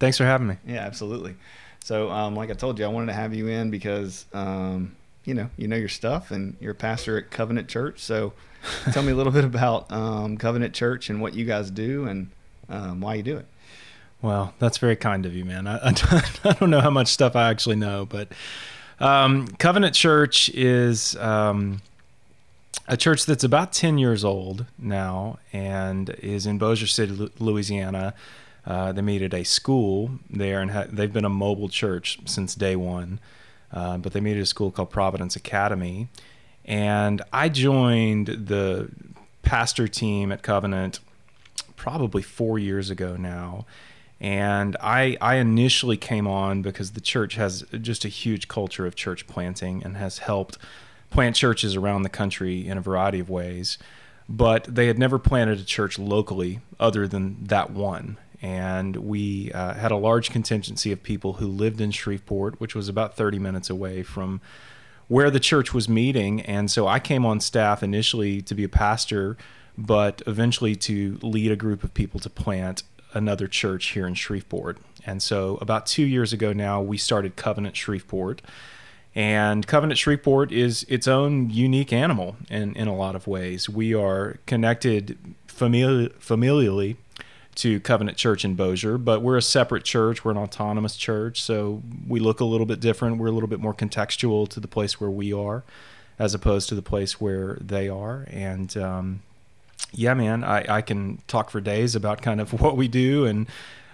Thanks for having me. Yeah, absolutely. So, um, like I told you, I wanted to have you in because, um, you know, you know your stuff and you're a pastor at Covenant Church. So, tell me a little bit about um, Covenant Church and what you guys do and um, why you do it. Well, that's very kind of you, man. I, I, don't know how much stuff I actually know, but um, Covenant Church is um, a church that's about 10 years old now and is in Bossier City, Louisiana. Uh, they meet at a school there, and ha- they've been a mobile church since day one. Uh, but they meet at a school called Providence Academy, and I joined the pastor team at Covenant probably four years ago now. And I, I initially came on because the church has just a huge culture of church planting and has helped plant churches around the country in a variety of ways. But they had never planted a church locally other than that one and we uh, had a large contingency of people who lived in Shreveport, which was about 30 minutes away from where the church was meeting. And so I came on staff initially to be a pastor, but eventually to lead a group of people to plant another church here in Shreveport. And so about two years ago now, we started Covenant Shreveport. And Covenant Shreveport is its own unique animal in, in a lot of ways. We are connected famili- familially to Covenant Church in Bossier, but we're a separate church. We're an autonomous church, so we look a little bit different. We're a little bit more contextual to the place where we are, as opposed to the place where they are. And um, yeah, man, I, I can talk for days about kind of what we do and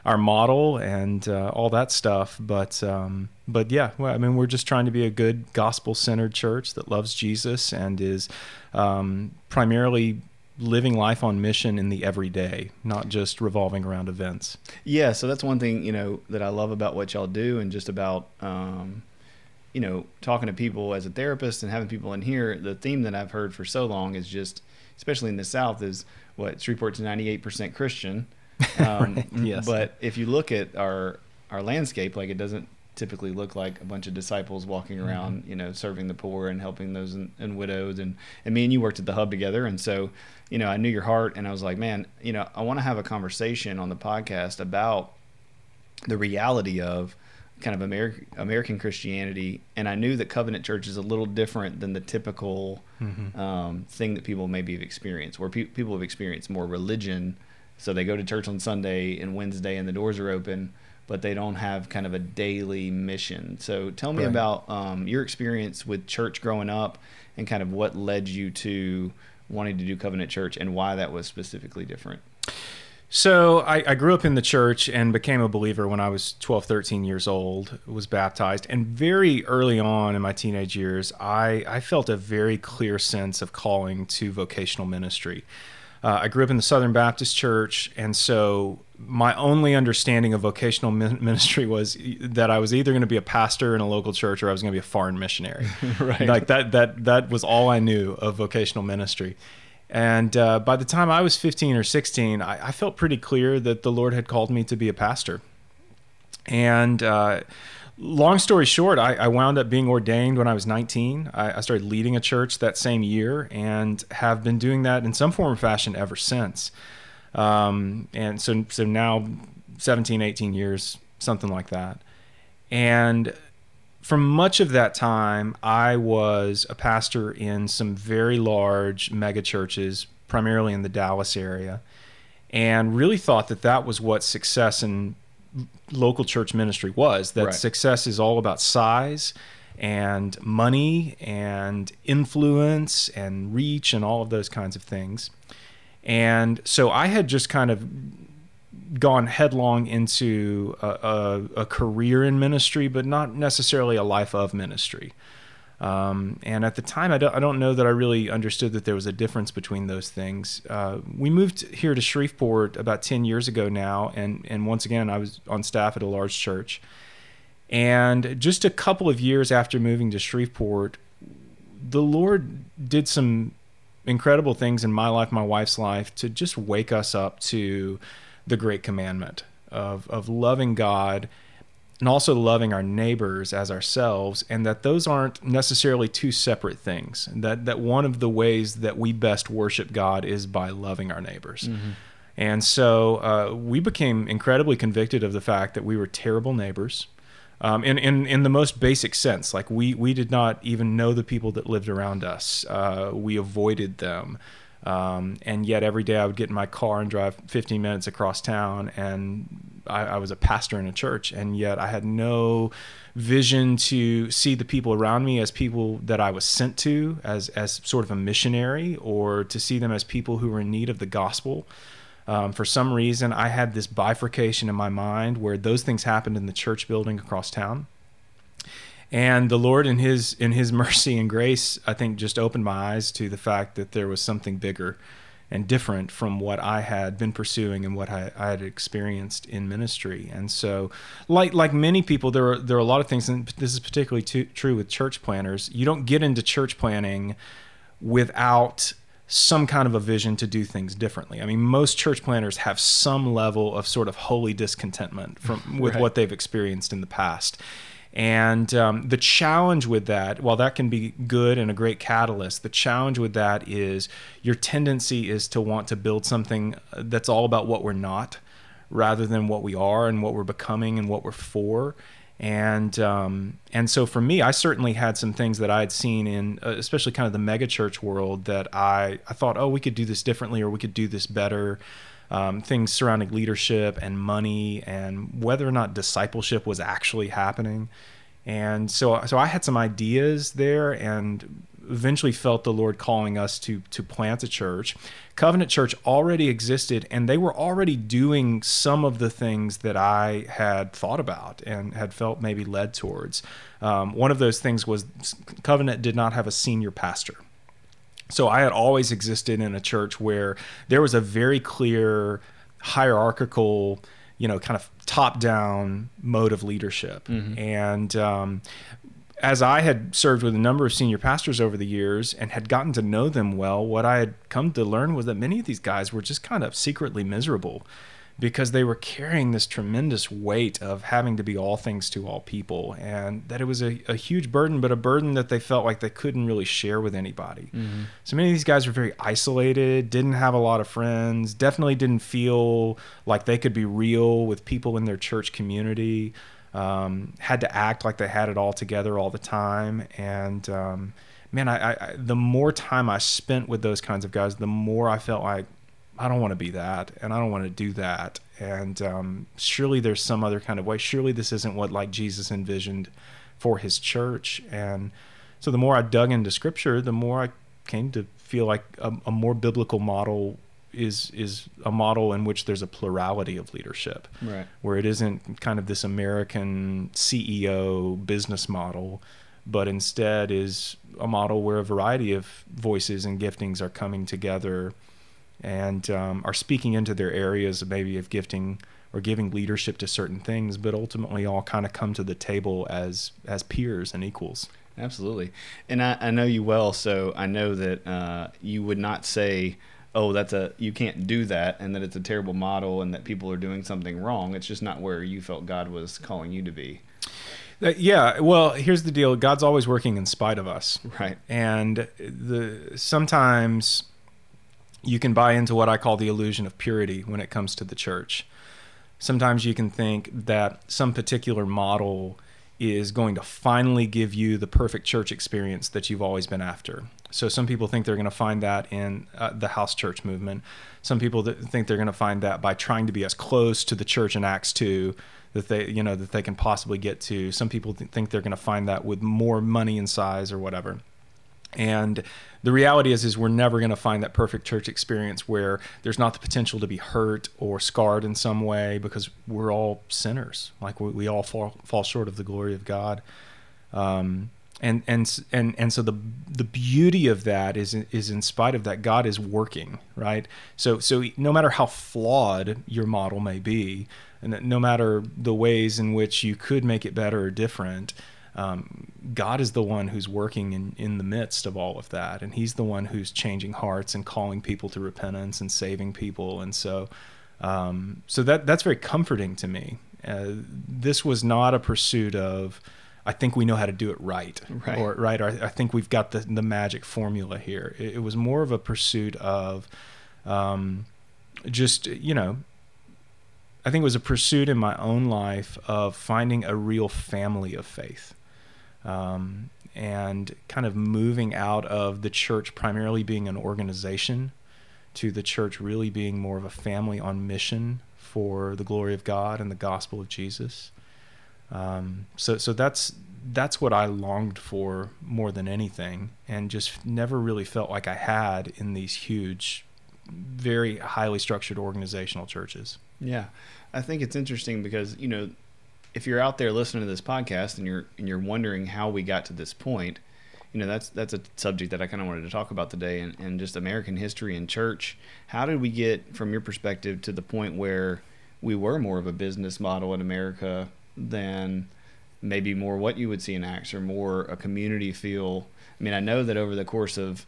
our model and uh, all that stuff. But um, but yeah, well, I mean, we're just trying to be a good gospel centered church that loves Jesus and is um, primarily living life on mission in the everyday, not just revolving around events. Yeah, so that's one thing you know that I love about what y'all do, and just about um, you know talking to people as a therapist and having people in here. The theme that I've heard for so long is just, especially in the South, is what Shreveport's ninety eight percent Christian. Um, right. Yes, but if you look at our our landscape, like it doesn't typically look like a bunch of disciples walking mm-hmm. around, mm-hmm. you know, serving the poor and helping those and, and, widows. And, and me and you worked at the hub together. And so, you know, I knew your heart and I was like, man, you know, I want to have a conversation on the podcast about the reality of kind of American, American Christianity. And I knew that Covenant Church is a little different than the typical mm-hmm. um, thing that people maybe have experienced, where pe- people have experienced more religion. So they go to church on Sunday and Wednesday and the doors are open but they don't have kind of a daily mission. So tell me right. about um, your experience with church growing up and kind of what led you to wanting to do Covenant Church and why that was specifically different. So I, I, grew up in the church and became a believer when I was 12, 13 years old, was baptized. And very early on in my teenage years, I, I felt a very clear sense of calling to vocational ministry. Uh, I grew up in the Southern Baptist Church, and so my only understanding of vocational ministry was that I was either going to be a pastor in a local church or I was going to be a foreign missionary. right. Like that that that was all I knew of vocational ministry. And uh, by the time I was 15 or 16, I, I, felt pretty clear that the Lord had called me to be a pastor. And uh, long story short, I, I, wound up being ordained when I was 19. I, I, started leading a church that same year and have been doing that in some form or fashion ever since. Um, and so, so now 17, 18 years, something like that. And for much of that time, I was a pastor in some very large mega churches, primarily in the Dallas area, and really thought that that was what success in local church ministry was that Right. success is all about size and money and influence and reach and all of those kinds of things. And so I had just kind of gone headlong into a, a, a career in ministry, but not necessarily a life of ministry. Um, and at the time, I don't, I don't know that I really understood that there was a difference between those things. Uh, we moved here to Shreveport about 10 years ago now. And, and once again, I was on staff at a large church. And just a couple of years after moving to Shreveport, the Lord did some incredible things in my life, my wife's life, to just wake us up to the great commandment of, of loving God and also loving our neighbors as ourselves, and that those aren't necessarily two separate things. And that, that one of the ways that we best worship God is by loving our neighbors. And so uh, we became incredibly convicted of the fact that we were terrible neighbors. Um, in, in, in the most basic sense, like we, we did not even know the people that lived around us. Uh, we avoided them. Um, and yet every day I would get in my car and drive 15 minutes across town. And I, I was a pastor in a church, and yet I had no vision to see the people around me as people that I was sent to, as, as sort of a missionary, or to see them as people who were in need of the gospel. Um, for some reason, I had this bifurcation in my mind where those things happened in the church building across town. And the Lord, in His in His mercy and grace, I think just opened my eyes to the fact that there was something bigger and different from what I had been pursuing and what I, I had experienced in ministry. And so, like like many people, there are there are a lot of things, and this is particularly to, true with church planters. You don't get into church planting without some kind of a vision to do things differently. I mean, most church planters have some level of sort of holy discontentment from with Right. what they've experienced in the past. And um, the challenge with that, while that can be good and a great catalyst, the challenge with that is your tendency is to want to build something that's all about what we're not rather than what we are and what we're becoming and what we're for. And um, and so for me, I certainly had some things that I had seen in, uh, especially kind of the megachurch world, that I I thought, oh, we could do this differently or we could do this better. Um, things surrounding leadership and money and whether or not discipleship was actually happening. And so so I had some ideas there and eventually felt the Lord calling us to to plant a church. Covenant Church already existed and they were already doing some of the things that I had thought about and had felt maybe led towards. Um, one of those things was Covenant did not have a senior pastor. So I had always existed in a church where there was a very clear hierarchical, you know, kind of top down mode of leadership. And um, as I had served with a number of senior pastors over the years and had gotten to know them well, what I had come to learn was that many of these guys were just kind of secretly miserable because they were carrying this tremendous weight of having to be all things to all people and that it was a, a huge burden but a burden that they felt like they couldn't really share with anybody. So many of these guys were very isolated didn't have a lot of friends definitely didn't feel like they could be real with people in their church community um, had to act like they had it all together all the time. And um, man I, I, I the more time i spent with those kinds of guys the more i felt like I don't want to be that, and I don't want to do that. And um, surely there's some other kind of way. Surely this isn't what like Jesus envisioned for His church. And so the more I dug into Scripture, the more I came to feel like a, a more biblical model is is a model in which there's a plurality of leadership, Right. where it isn't kind of this American CEO business model, but instead is a model where a variety of voices and giftings are coming together and um, are speaking into their areas maybe of gifting or giving leadership to certain things, but ultimately all kind of come to the table as as peers and equals. Absolutely. And I, I know you well, so I know that uh, you would not say, oh, that's a, you can't do that, and that it's a terrible model and that people are doing something wrong. It's just not where you felt God was calling you to be. Uh, yeah, well, here's the deal: God's always working in spite of us, Right. and the sometimes you can buy into what I call the illusion of purity when it comes to the church. Sometimes you can think that some particular model is going to finally give you the perfect church experience that you've always been after. So some people think they're going to find that in uh, the house church movement. Some people th- think they're going to find that by trying to be as close to the church in Acts 2 that they, you know, that they can possibly get to. Some people th- think they're going to find that with more money and size or whatever. And the reality is, is we're never going to find that perfect church experience where there's not the potential to be hurt or scarred in some way because we're all sinners. Like we, we all fall fall short of the glory of God. Um, and and and and so the the beauty of that is is in spite of that God is working right so so no matter how flawed your model may be and no matter the ways in which you could make it better or different um, God is the one who's working in, in the midst of all of that. And he's the one who's changing hearts and calling people to repentance and saving people. And so, um, so that, that's very comforting to me. Uh, this was not a pursuit of, I think we know how to do it right, right. or right, or I think we've got the, the magic formula here. It, it was more of a pursuit of, um, just, you know, I think it was a pursuit in my own life of finding a real family of faith um, and kind of moving out of the church primarily being an organization to the church really being more of a family on mission for the glory of God and the gospel of Jesus. Um, so, so that's that's what I longed for more than anything, and just never really felt like I had in these huge, very highly structured organizational churches. Yeah, I think it's interesting because you know if you're out there listening to this podcast and you're and you're wondering how we got to this point, you know that's that's a subject that I kind of wanted to talk about today, and, and just American history and church. How did we get, from your perspective, to the point where we were more of a business model in America than maybe more what you would see in Acts or more a community feel? I mean, I know that over the course of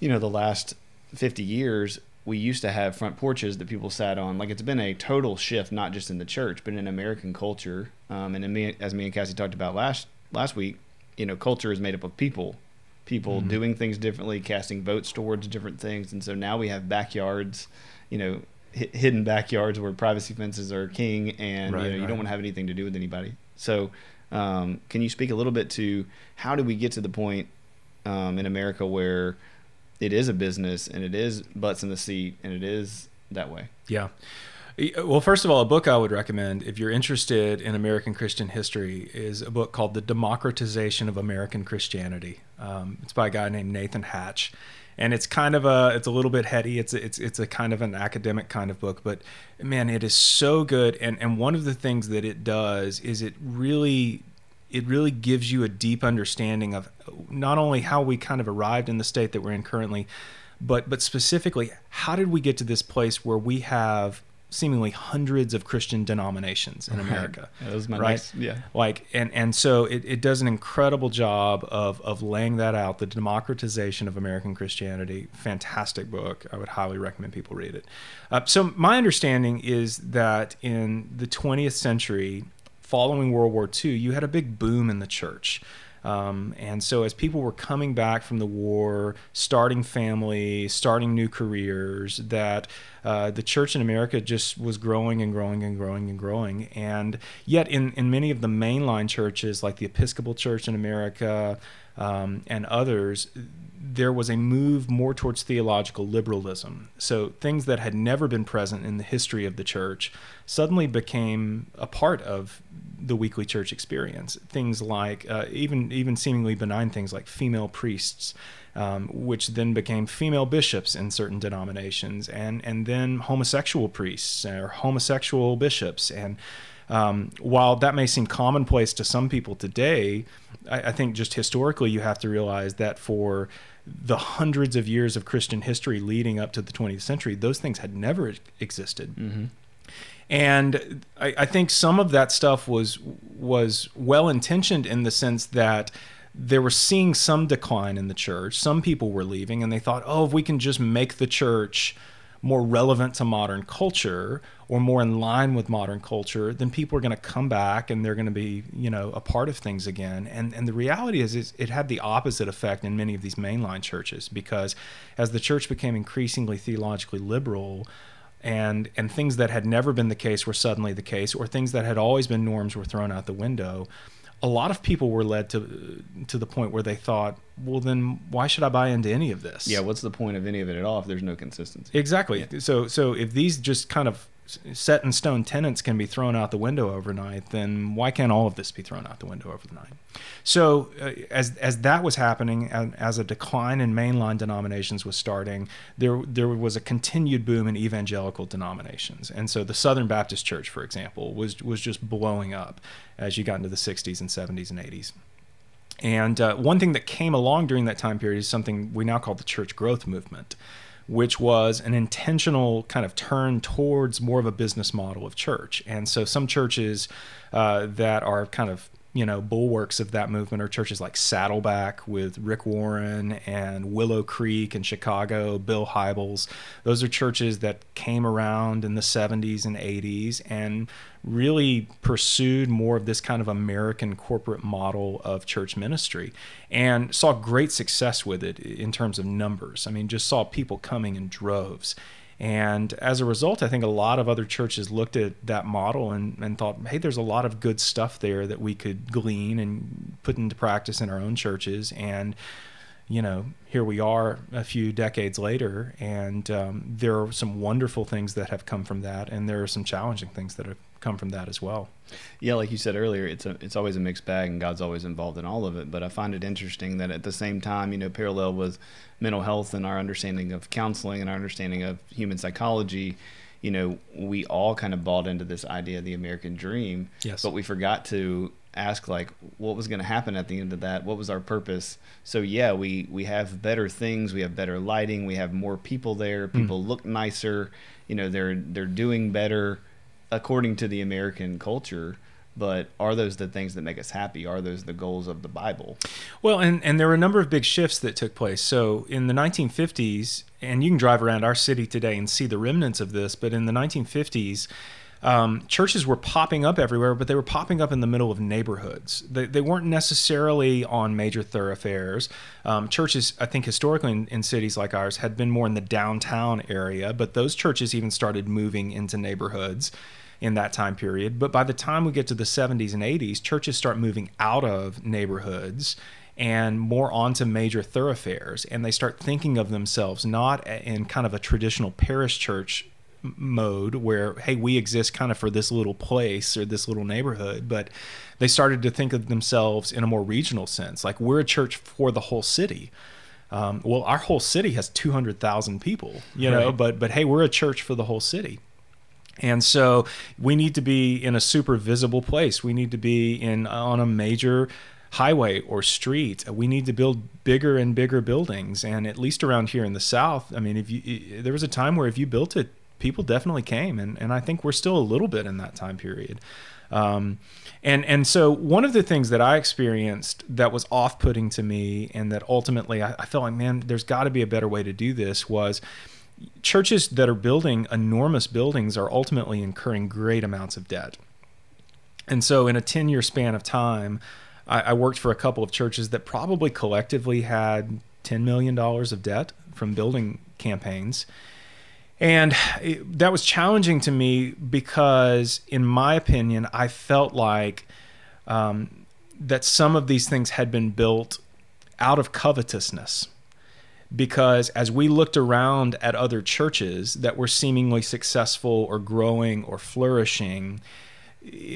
you know the last 50 years we used to have front porches that people sat on. Like it's been a total shift, not just in the church, but in American culture. Um, and me, as me and Cassie talked about last last week, you know, culture is made up of people, people mm-hmm. doing things differently, casting votes towards different things. And so now we have backyards, you know, h- hidden backyards where privacy fences are king, and right, you know, right. you don't want to have anything to do with anybody. So, um, can you speak a little bit to how did we get to the point um, in America where it is a business and it is butts in the seat and it is that way. Yeah. Well, first of all, a book I would recommend if you're interested in American Christian history is a book called The Democratization of American Christianity. Um, it's by a guy named Nathan Hatch, and it's kind of a it's a little bit heady. It's a, it's it's a kind of an academic kind of book, but man, it is so good. And and one of the things that it does is it really it really gives you a deep understanding of not only how we kind of arrived in the state that we're in currently, but but specifically how did we get to this place where we have seemingly hundreds of Christian denominations in America. Right. That was my right? Next, yeah. Like and and so it, it does an incredible job of of laying that out, the democratization of American Christianity. Fantastic book. I would highly recommend people read it. Uh, so my understanding is that in the 20th century, following World War II, you had a big boom in the church. Um, and so, as people were coming back from the war, starting families, starting new careers, that uh, the church in America just was growing and growing and growing and growing. And yet, in, in many of the mainline churches, like the Episcopal Church in America um, and others, there was a move more towards theological liberalism. So things that had never been present in the history of the church suddenly became a part of the weekly church experience. Things like uh, even even seemingly benign things like female priests, um, which then became female bishops in certain denominations, and and then homosexual priests or homosexual bishops. And um, while that may seem commonplace to some people today, I, I think just historically you have to realize that for the hundreds of years of Christian history leading up to the 20th century, those things had never existed. Mm-hmm. And I, I, think some of that stuff was was well intentioned in the sense that they were seeing some decline in the church. Some people were leaving, and they thought, oh, if we can just make the church more relevant to modern culture or more in line with modern culture, then people are going to come back and they're going to be, you know, a part of things again. And and the reality is, is it had the opposite effect in many of these mainline churches because as the church became increasingly theologically liberal, and and things that had never been the case were suddenly the case, or things that had always been norms were thrown out the window. a lot of people were led to to the point where they thought, well, then why should I buy into any of this? Yeah, what's the point of any of it at all if there's no consistency? Exactly. Yeah. So so if these just kind of set in stone tenants can be thrown out the window overnight, then why can't all of this be thrown out the window overnight? So, uh, as as that was happening, and as a decline in mainline denominations was starting, there there was a continued boom in evangelical denominations, and so the Southern Baptist Church, for example, was was just blowing up as you got into the 60s and 70s and 80s. And uh, one thing that came along during that time period is something we now call the church growth movement which was an intentional kind of turn towards more of a business model of church. And so some churches uh, that are kind of you know bulwarks of that movement are churches like Saddleback with Rick Warren and Willow Creek in Chicago, Bill Hybels. Those are churches that came around in the 70s and 80s and really pursued more of this kind of American corporate model of church ministry and saw great success with it in terms of numbers. I mean, just saw people coming in droves. And as a result, I think a lot of other churches looked at that model and, and thought, hey, there's a lot of good stuff there that we could glean and put into practice in our own churches. And, you know, here we are a few decades later, and um, there are some wonderful things that have come from that, and there are some challenging things that have come from that as well. Yeah, like you said earlier, it's a it's always a mixed bag, and God's always involved in all of it. But I find it interesting that at the same time, you know, parallel with mental health and our understanding of counseling and our understanding of human psychology, you know, we all kind of bought into this idea of the American dream. Yes. But we forgot to ask like what was going to happen at the end of that what was our purpose so yeah we we have better things we have better lighting we have more people there hmm. people mm. look nicer you know they're they're doing better according to the American culture. But are those the things that make us happy? Are those the goals of the Bible? Well, and, and there were a number of big shifts that took place. So in the 1950s, and you can drive around our city today and see the remnants of this, but in the 1950s, um, churches were popping up everywhere, but they were popping up in the middle of neighborhoods. They, they weren't necessarily on major thoroughfares. Um, churches, I think, historically in, in, cities like ours, had been more in the downtown area, but those churches even started moving into neighborhoods in that time period. But by the time we get to the 70s and 80s, churches start moving out of neighborhoods and more onto major thoroughfares. And they start thinking of themselves not in kind of a traditional parish church mode where, hey, we exist kind of for this little place or this little neighborhood, but they started to think of themselves in a more regional sense. Like we're a church for the whole city. Um, well, our whole city has 200,000 people, you know, right. but but hey, we're a church for the whole city. And so we need to be in a super visible place. We need to be in on a major highway or street. We need to build bigger and bigger buildings. And at least around here in the South, I mean, if you there was a time where if you built it, people definitely came, and and I think we're still a little bit in that time period. Um, and and so one of the things that I experienced that was off-putting to me, and that ultimately I, I felt like, man, there's got to be a better way to do this. Was churches that are building enormous buildings are ultimately incurring great amounts of debt. And so, in a 10 year span of time, I, I, worked for a couple of churches that probably collectively had $10 million of debt from building campaigns. And it, that was challenging to me because, in my opinion, I felt like um, that some of these things had been built out of covetousness because as we looked around at other churches that were seemingly successful or growing or flourishing,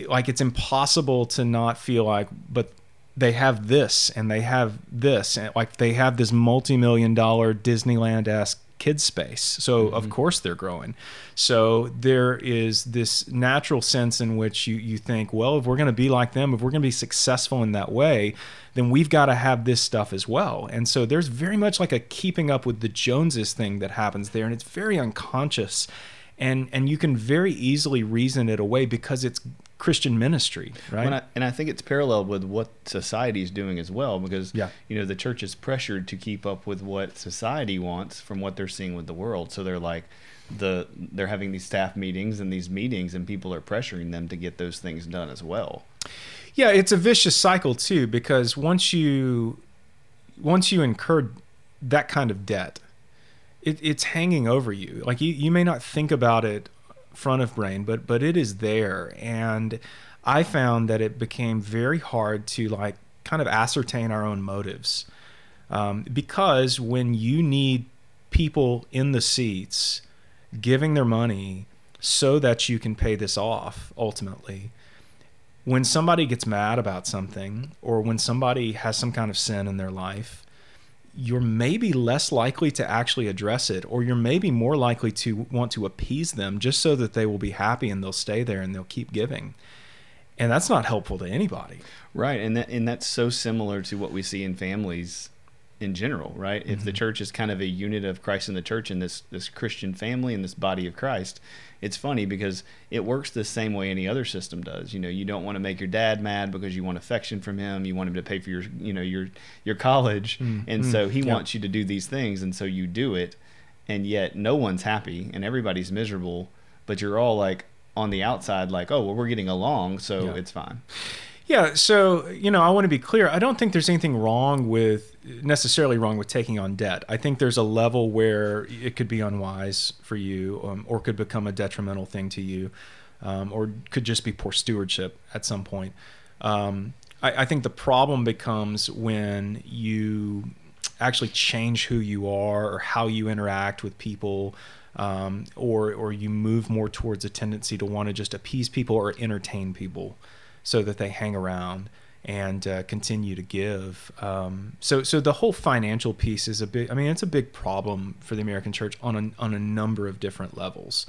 like it's impossible to not feel like, but they have this and they have this, and like they have this multi million dollar Disneyland esque kids space. So mm-hmm. of course they're growing. So there is this natural sense in which you you think, well, if we're going to be like them, if we're going to be successful in that way, then we've got to have this stuff as well. And so there's very much like a keeping up with the Joneses thing that happens there and it's very unconscious. And and you can very easily reason it away because it's Christian ministry, right? I, and I think it's paralleled with what society is doing as well, because yeah. you know the church is pressured to keep up with what society wants from what they're seeing with the world. So they're like, the they're having these staff meetings and these meetings, and people are pressuring them to get those things done as well. Yeah, it's a vicious cycle too, because once you once you incur that kind of debt, it, it's hanging over you. Like you, you may not think about it front of brain, but but it is there. And I found that it became very hard to like kind of ascertain our own motives. Um, because when you need people in the seats giving their money so that you can pay this off ultimately, when somebody gets mad about something or when somebody has some kind of sin in their life, you're maybe less likely to actually address it, or you're maybe more likely to want to appease them just so that they will be happy and they'll stay there and they'll keep giving. And that's not helpful to anybody. Right. And that, and that's so similar to what we see in families in general, right? Mm-hmm. If the mm-hmm. church is kind of a unit of Christ in the church and this this Christian family and this body of Christ, it's funny because it works the same way any other system does. You know, you don't want to make your dad mad because you want affection from him. You want him to pay for your, you know, your your college, mm-hmm. and so he wants you to do these things, and so you do it, and yet no one's happy and everybody's miserable, but you're all like on the outside, like, oh, well, we're getting along, so yeah. it's fine. Yeah, so you know, I want to be clear. I don't think there's anything wrong with necessarily wrong with taking on debt. I think there's a level where it could be unwise for you, um, or could become a detrimental thing to you, um, or could just be poor stewardship at some point. Um, I, I think the problem becomes when you actually change who you are or how you interact with people. Um, or or you move more towards a tendency to want to just appease people or entertain people so that they hang around and uh, continue to give. Um, so, so the whole financial piece is a big. I mean, it's a big problem for the American church on a, on a number of different levels.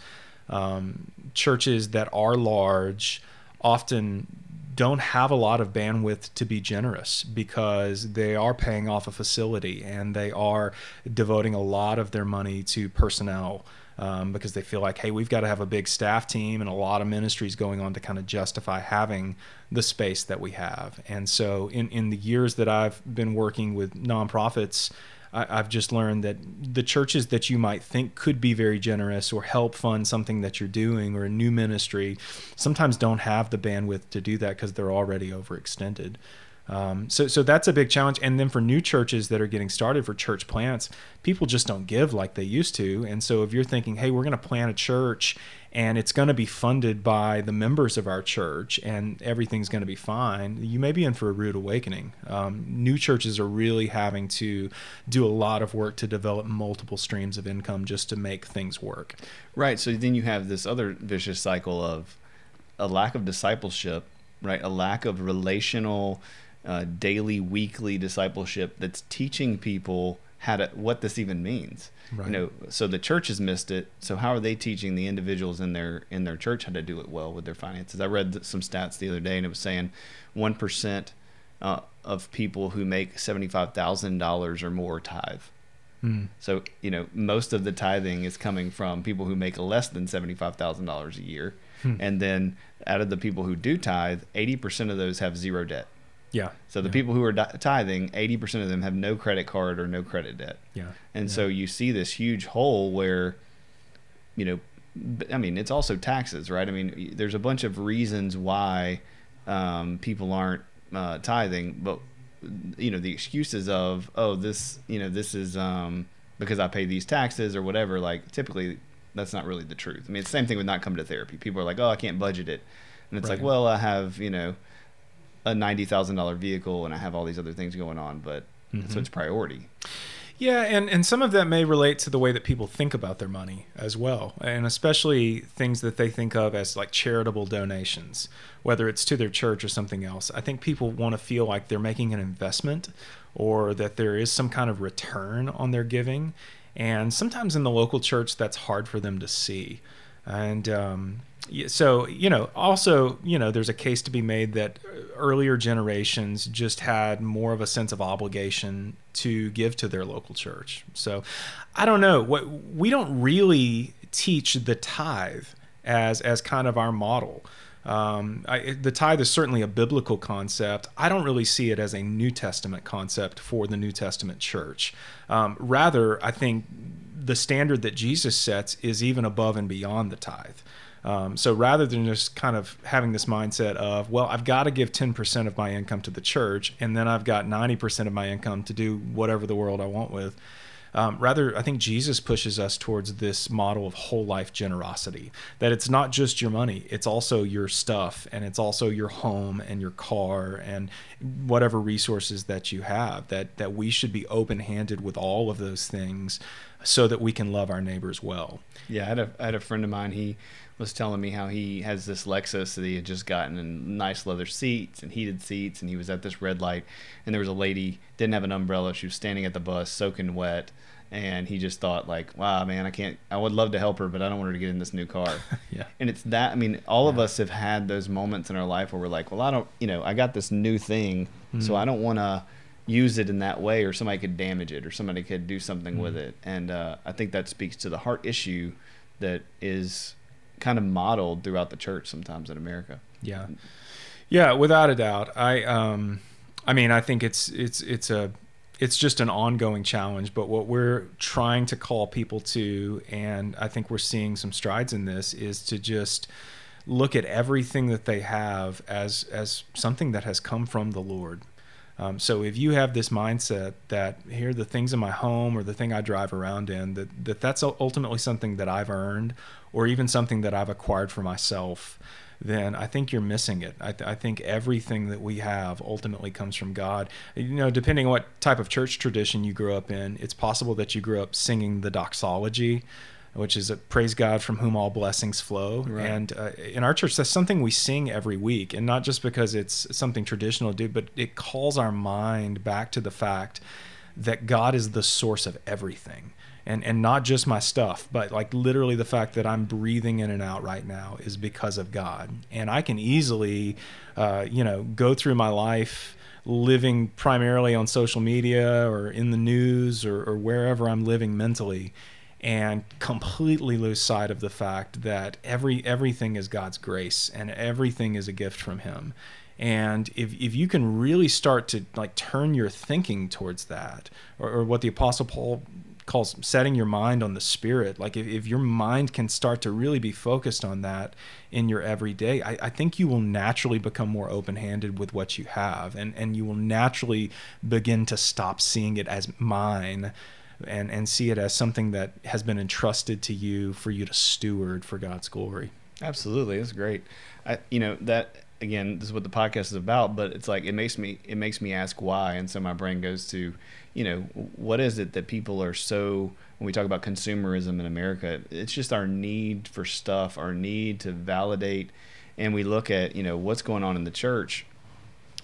Um, churches that are large often don't have a lot of bandwidth to be generous because they are paying off a facility and they are devoting a lot of their money to personnel um, because they feel like, hey, we've got to have a big staff team and a lot of ministries going on to kind of justify having the space that we have. And so, in, in the years that I've been working with nonprofits, I, have just learned that the churches that you might think could be very generous or help fund something that you're doing or a new ministry sometimes don't have the bandwidth to do that because they're already overextended. Um, so, so that's a big challenge. And then for new churches that are getting started for church plants, people just don't give like they used to. And so if you're thinking, hey, we're going to plant a church and it's going to be funded by the members of our church and everything's going to be fine, you may be in for a rude awakening. Um, new churches are really having to do a lot of work to develop multiple streams of income just to make things work. Right. So then you have this other vicious cycle of a lack of discipleship, right? A lack of relational uh, daily, weekly discipleship that's teaching people how to what this even means. Right. You know, so the church has missed it. So how are they teaching the individuals in their in their church how to do it well with their finances? I read some stats the other day, and it was saying one percent uh, of people who make seventy five thousand dollars or more tithe. Mm. So you know, most of the tithing is coming from people who make less than seventy five thousand dollars a year, hmm. and then out of the people who do tithe, eighty percent of those have zero debt. Yeah. So the yeah. people who are tithing, 80% of them have no credit card or no credit debt. Yeah. And yeah. so you see this huge hole where, you know, I mean, it's also taxes, right? I mean, there's a bunch of reasons why um, people aren't uh, tithing, but you know, the excuses of, oh, this, you know, this is um, because I pay these taxes or whatever. Like, typically, that's not really the truth. I mean, it's the same thing with not coming to therapy. People are like, oh, I can't budget it, and it's right. like, well, I have, you know a ninety thousand dollar vehicle and I have all these other things going on, but mm-hmm. so it's priority. Yeah, and, and some of that may relate to the way that people think about their money as well, and especially things that they think of as like charitable donations, whether it's to their church or something else. I think people want to feel like they're making an investment or that there is some kind of return on their giving. And sometimes in the local church, that's hard for them to see. And um, so you know also you know there's a case to be made that earlier generations just had more of a sense of obligation to give to their local church so i don't know what we don't really teach the tithe as as kind of our model um, I, the tithe is certainly a biblical concept. I don't really see it as a New Testament concept for the New Testament church. Um, rather, I think the standard that Jesus sets is even above and beyond the tithe. Um, so rather than just kind of having this mindset of, well, I've got to give 10% of my income to the church, and then I've got 90% of my income to do whatever the world I want with, Um, rather, I think Jesus pushes us towards this model of whole life generosity. That it's not just your money; it's also your stuff, and it's also your home and your car and whatever resources that you have. That that we should be open handed with all of those things, so that we can love our neighbors well. Yeah, I had a I had a friend of mine. He was telling me how he has this Lexus that he had just gotten in nice leather seats and heated seats, and he was at this red light, and there was a lady didn't have an umbrella. She was standing at the bus, soaking wet, and he just thought like, "Wow, man, I can't. I would love to help her, but I don't want her to get in this new car." yeah. And it's that. I mean, all yeah. of us have had those moments in our life where we're like, "Well, I don't. You know, I got this new thing, mm-hmm. so I don't want to." use it in that way or somebody could damage it or somebody could do something mm-hmm. with it and uh, i think that speaks to the heart issue that is kind of modeled throughout the church sometimes in America. Yeah, yeah, without a doubt. I, um, I mean, I think it's it's it's a it's just an ongoing challenge. But what we're trying to call people to, and I think we're seeing some strides in this, is to just look at everything that they have as as something that has come from the Lord. Um, so if you have this mindset that here are the things in my home or the thing I drive around in that, that that's ultimately something that I've earned or even something that I've acquired for myself, then I think you're missing it. I, th- I, think everything that we have ultimately comes from God. You know, depending on what type of church tradition you grew up in, it's possible that you grew up singing the doxology, which is a praise God from whom all blessings flow. Right. And uh, in our church, that's something we sing every week, and not just because it's something traditional to do, but it calls our mind back to the fact that God is the source of everything. And, and not just my stuff, but like literally the fact that I'm breathing in and out right now is because of God. And I can easily, uh, you know, go through my life living primarily on social media or in the news or, or wherever I'm living mentally and completely lose sight of the fact that every everything is God's grace and everything is a gift from him. And if, if you can really start to like turn your thinking towards that, or, or what the Apostle Paul calls setting your mind on the spirit, like if, if your mind can start to really be focused on that in your everyday, I, I think you will naturally become more open handed with what you have and, and you will naturally begin to stop seeing it as mine and and see it as something that has been entrusted to you for you to steward for God's glory. Absolutely, it's great. I, you know that again, this is what the podcast is about, but it's like it makes me it makes me ask why, and so my brain goes to, you know, what is it that people are so when we talk about consumerism in America, it's just our need for stuff, our need to validate, and we look at you know what's going on in the church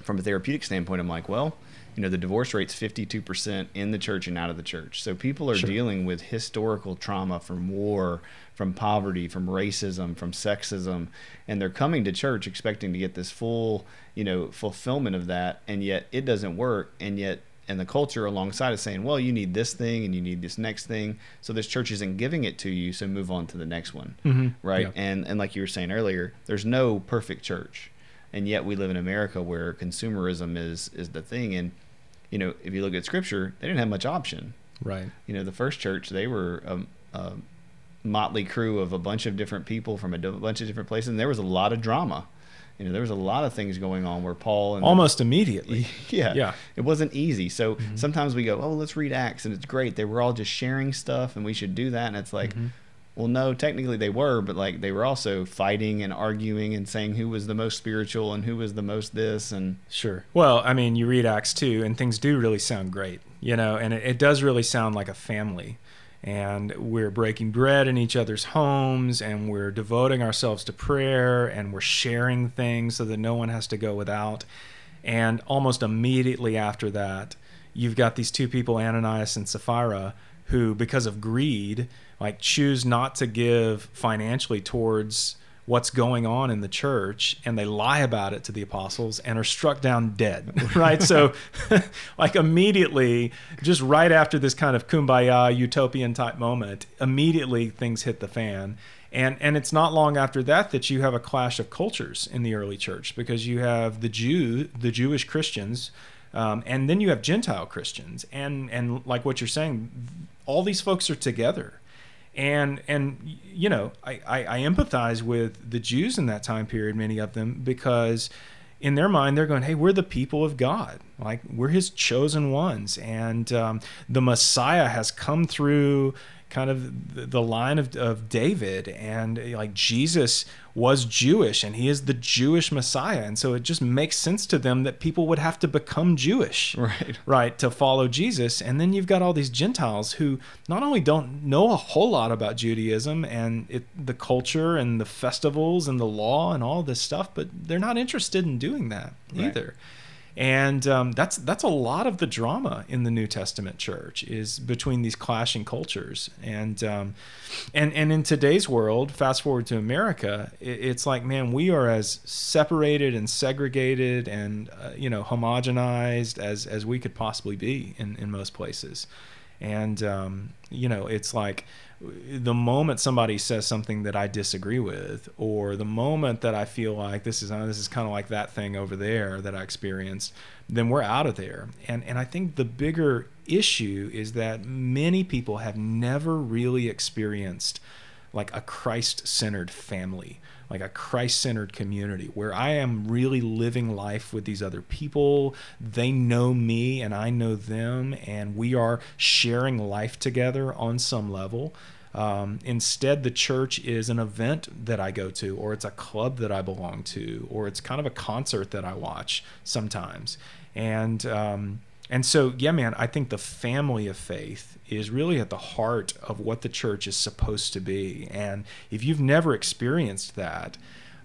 from a therapeutic standpoint. I'm like, well, you know the divorce rate's 52% in the church and out of the church so people are sure. dealing with historical trauma from war from poverty from racism from sexism and they're coming to church expecting to get this full you know fulfillment of that and yet it doesn't work and yet and the culture alongside is saying, well, you need this thing and you need this next thing. So this church isn't giving it to you, so move on to the next one, mm-hmm. right? Yeah. And and like you were saying earlier, there's no perfect church, and yet we live in America where consumerism is is the thing, and you know, if you look at scripture, they didn't have much option. Right. You know, the first church, they were a, a motley crew of a bunch of different people from a bunch of different places, and there was a lot of drama. You know, there was a lot of things going on where Paul and almost the, immediately. Yeah, yeah, it wasn't easy. So mm-hmm. sometimes we go, "Oh, let's read Acts," and it's great. They were all just sharing stuff, and we should do that. And it's like, mm-hmm. Well, no, technically they were, but like they were also fighting and arguing and saying who was the most spiritual and who was the most this and sure. Well, I mean, you read Acts two, and things do really sound great, you know, and it, it does really sound like a family. And we're breaking bread in each other's homes, and we're devoting ourselves to prayer, and we're sharing things so that no one has to go without. And almost immediately after that, you've got these two people, Ananias and Sapphira, who, because of greed, like choose not to give financially towards what's going on in the church and they lie about it to the apostles and are struck down dead right? So like immediately just right after this kind of kumbaya utopian type moment immediately things hit the fan. And and it's not long after that that you have a clash of cultures in the early church because you have the Jew the Jewish Christians um, and then you have Gentile Christians. And and like what you're saying all these folks are together and and you know I, I, I empathize with the Jews in that time period, many of them, because in their mind, they're going, "Hey, we're the people of God. Like we're His chosen ones, and um, the Messiah has come through." Kind of the line of, of David and eh, like Jesus was Jewish and he is the Jewish Messiah. And so it just makes sense to them that people would have to become Jewish, right, right to follow Jesus. And then you've got all these Gentiles who not only don't know a whole lot about Judaism and it, the culture and the festivals and the law and all this stuff, but they're not interested in doing that right. either and um, that's that's a lot of the drama in the New Testament church is between these clashing cultures, and um, and and in today's world, fast forward to America, it, it's like man, we are as separated and segregated and uh, you know homogenized as as we could possibly be in in most places, and um, you know it's like the moment somebody says something that I disagree with, or the moment that I feel like this is uh, this is kind of like that thing over there that I experienced, then we're out of there. And and I think the bigger issue is that many people have never really experienced like a Christ-centered family, like a Christ-centered community where I am really living life with these other people. They know me and I know them, and we are sharing life together on some level. Um, instead, the church is an event that I go to, or it's a club that I belong to, or it's kind of a concert that I watch sometimes. And um, and so, yeah, man, I think the family of faith is really at the heart of what the church is supposed to be. And if you've never experienced that,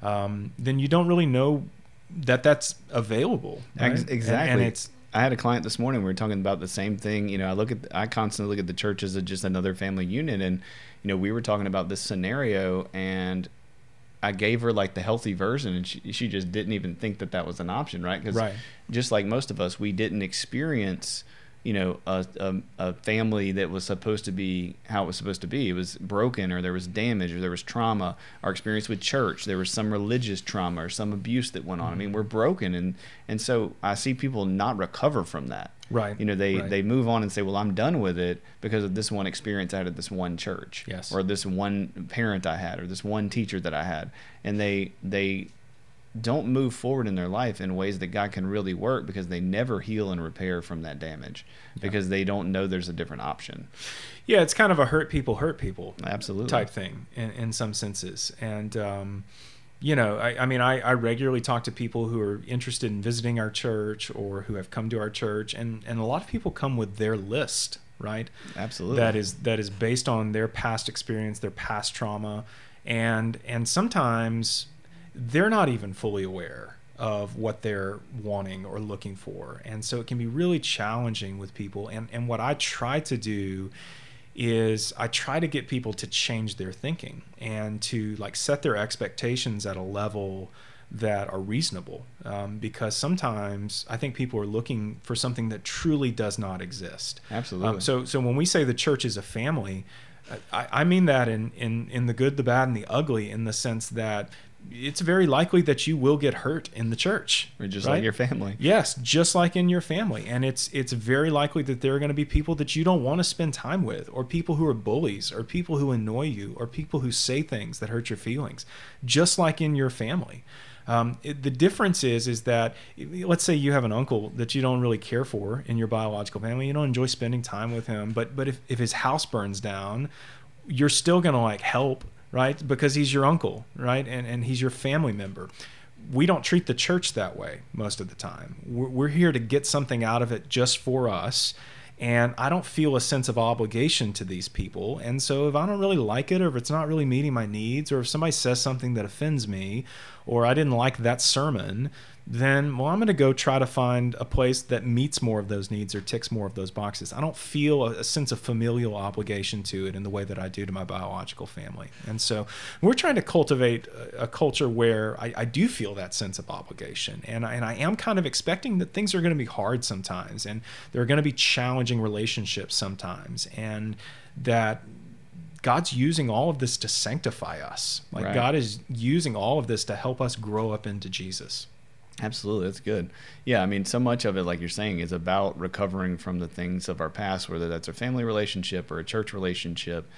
um, then you don't really know that that's available. Right? Exactly. And, and, it's I had a client this morning. We were talking about the same thing. You know, I look at I constantly look at the church as just another family unit, and you know, we were talking about this scenario, and I gave her like the healthy version, and she she just didn't even think that that was an option, right? Because right. just like most of us, we didn't experience you know a, a, a, family that was supposed to be how it was supposed to be it was broken or there was damage or there was trauma our experience with church there was some religious trauma or some abuse that went on mm-hmm. i mean mm-hmm. we're broken and and so i see people not recover from that right you know they right. they move on and say well i'm done with it because of this one experience out of this one church yes or this one parent i had or this one teacher that i had and they they don't move forward in their life in ways that God can really work because they never heal and repair from that damage because they don't know there's a different option. Yeah, it's kind of a hurt people hurt people absolutely type thing in, in some senses. And, um, you know, I, I mean, I, I, regularly talk to people who are interested in visiting our church or who have come to our church, and, and a lot of people come with their list, right? Absolutely. That is that is based on their past experience, their past trauma, and and sometimes they're not even fully aware of what they're wanting or looking for. And so it can be really challenging with people. And, and what I try to do is I try to get people to change their thinking and to like set their expectations at a level that are reasonable um, because sometimes I think people are looking for something that truly does not exist. Absolutely. Um, so, so when we say the church is a family, I, I mean that in, in, in the good, the bad, and the ugly, in the sense that it's very likely that you will get hurt in the church or just right? like your family. Yes just like in your family. And it's it's very likely that there are going to be people that you don't want to spend time with or people who are bullies or people who annoy you or people who say things that hurt your feelings just like in your family. Um, it, the difference is is that let's say you have an uncle that you don't really care for in your biological family you don't enjoy spending time with him but but if, if his house burns down you're still going to like help right? Because he's your uncle, right? And, and he's your family member. We don't treat the church that way most of the time. We're, we're here to get something out of it just for us. And I don't feel a sense of obligation to these people. And so if I don't really like it, or if it's not really meeting my needs, or if somebody says something that offends me, or I didn't like that sermon, then well i'm going to go try to find a place that meets more of those needs or ticks more of those boxes i don't feel a, a, sense of familial obligation to it in the way that i do to my biological family and so we're trying to cultivate a, a culture where I, I, do feel that sense of obligation and I, and I am kind of expecting that things are going to be hard sometimes and there are going to be challenging relationships sometimes and that God's using all of this to sanctify us. Like right. God is using all of this to help us grow up into Jesus. Absolutely, that's good. Yeah, I mean, so much of it, like you're saying, is about recovering from the things of our past, whether that's a family relationship or a church relationship,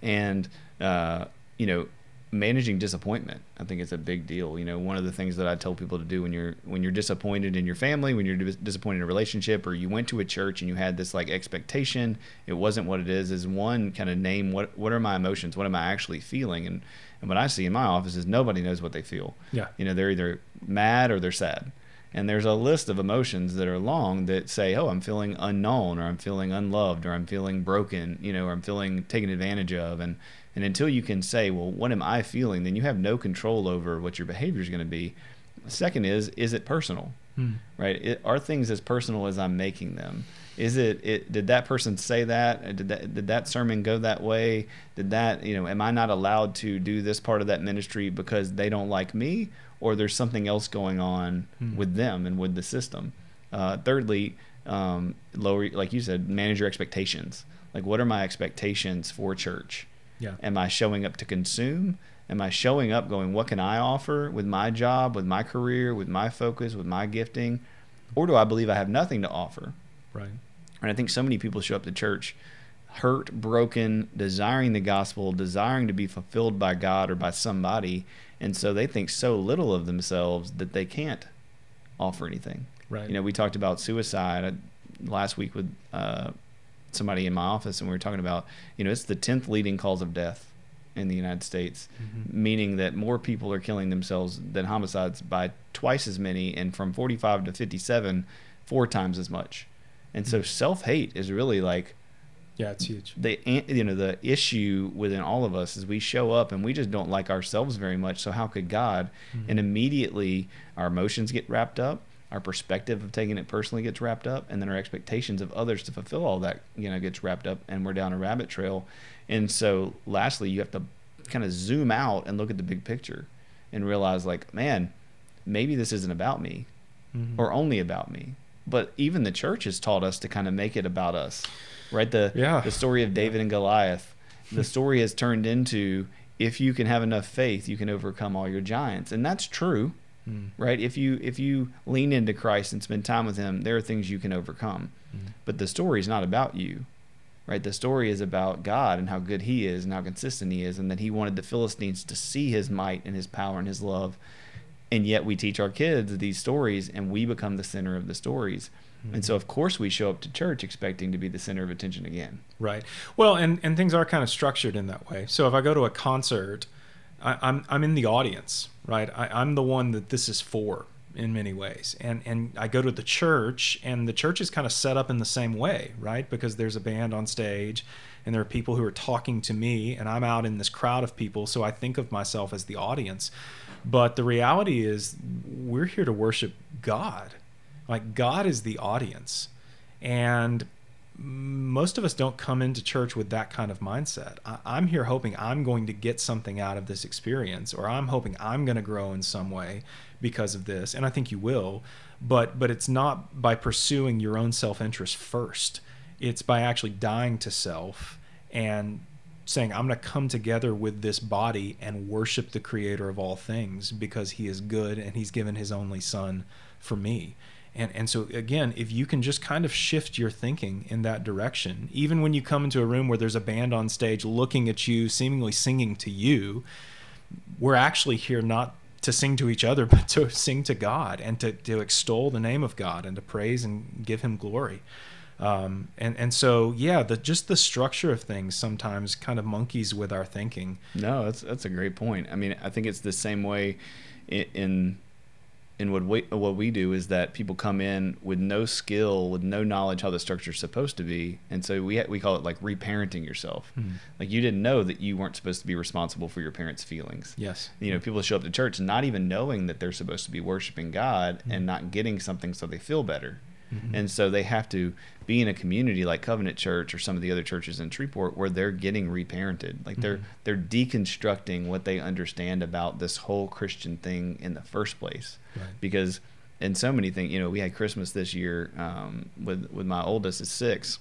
and uh, you know, managing disappointment i think it's a big deal. You know one of the things that i tell people to do when you're when you're disappointed in your family when you're dis- disappointed in a relationship or you went to a church and you had this like expectation it wasn't what it is is one kind of name what what are my emotions? What am i actually feeling? And and what i see in my office is nobody knows what they feel. Yeah. you know they're either mad or they're sad. And there's a list of emotions that are long that say oh i'm feeling unknown or i'm feeling unloved or i'm feeling broken you know or i'm feeling taken advantage of. And and until you can say well what am i feeling? Then you have no control over what your behavior is going to be. Second is is it personal? Hmm. right? It, are things as personal as i'm making them is it, it did that person say that did that did that sermon go that way did that you know am i not allowed to do this part of that ministry because they don't like me or there's something else going on Hmm. with them and with the system uh, thirdly um, lower like you said manage your expectations like what are my expectations for church Yeah. Am I showing up to consume? Am I showing up going, what can I offer with my job, with my career, with my focus, with my gifting? Or do I believe I have nothing to offer? Right. And I think so many people show up to church hurt, broken, desiring the gospel, desiring to be fulfilled by God or by somebody. And so they think so little of themselves that they can't offer anything. Right. You know, we talked about suicide uh, last week with uh, somebody in my office, and we were talking about, you know, it's the 10th leading cause of death in the United States, Mhm. meaning that more people are killing themselves than homicides by twice as many, and from 45 to 57, four times as much. And so self hate is really like Yeah, it's huge. the you know the issue within all of us is we show up and we just don't like ourselves very much. So how could God? Mhm. And immediately our emotions get wrapped up, our perspective of taking it personally gets wrapped up, and then our expectations of others to fulfill all that you know gets wrapped up, and we're down a rabbit trail. And so lastly, you have to kind of zoom out and look at the big picture and realize like, man, maybe this isn't about me Mhm. or only about me. But even the church has taught us to kind of make it about us, right? The Yeah. the story of David and Goliath. The story has turned into if you can have enough faith, you can overcome all your giants, and that's true, Mm. right? If you if you lean into Christ and spend time with Him, there are things you can overcome. Mm. But the story is not about you, right? The story is about God and how good He is and how consistent He is, and that He wanted the Philistines to see His might and His power and His love. And yet we teach our kids these stories, and we become the center of the stories. And hmm. so, of course, we show up to church expecting to be the center of attention again. Right. Well, and, and things are kind of structured in that way. So if I go to a concert, I, I'm I'm in the audience, right? I, I'm the one that this is for in many ways. And and I go to the church, and the church is kind of set up in the same way, right? Because there's a band on stage, and there are people who are talking to me, and I'm out in this crowd of people. So I think of myself as the audience. But the reality is, we're here to worship God. Like God is the audience, and most of us don't come into church with that kind of mindset. I, I'm here hoping I'm going to get something out of this experience, or I'm hoping I'm going to grow in some way because of this, and I think you will. But but it's not by pursuing your own self interest first. It's by actually dying to self and saying, I'm going to come together with this body and worship the creator of all things because he is good and he's given his only son for me. And, and so again, if you can just kind of shift your thinking in that direction, even when you come into a room where there's a band on stage looking at you, seemingly singing to you, we're actually here not to sing to each other, but to sing to God and to, to extol the name of God and to praise and give him glory. Um, and, and so, yeah, the, just the structure of things sometimes kind of monkeys with our thinking. No, that's that's a great point. I mean, I think it's the same way in in, in what we what we do is that people come in with no skill, with no knowledge how the structure is supposed to be, and so we we call it like reparenting yourself. Mhm. Like you didn't know that you weren't supposed to be responsible for your parents' feelings. Yes. You know, people show up to church not even knowing that they're supposed to be worshiping God and not getting something so they feel better. Mhm. And so they have to be in a community like Covenant Church or some of the other churches in Shreveport where they're getting reparented. Like they're Mhm. they're deconstructing what they understand about this whole Christian thing in the first place. Right. Because in so many things, you know, we had Christmas this year um, with with my oldest is six,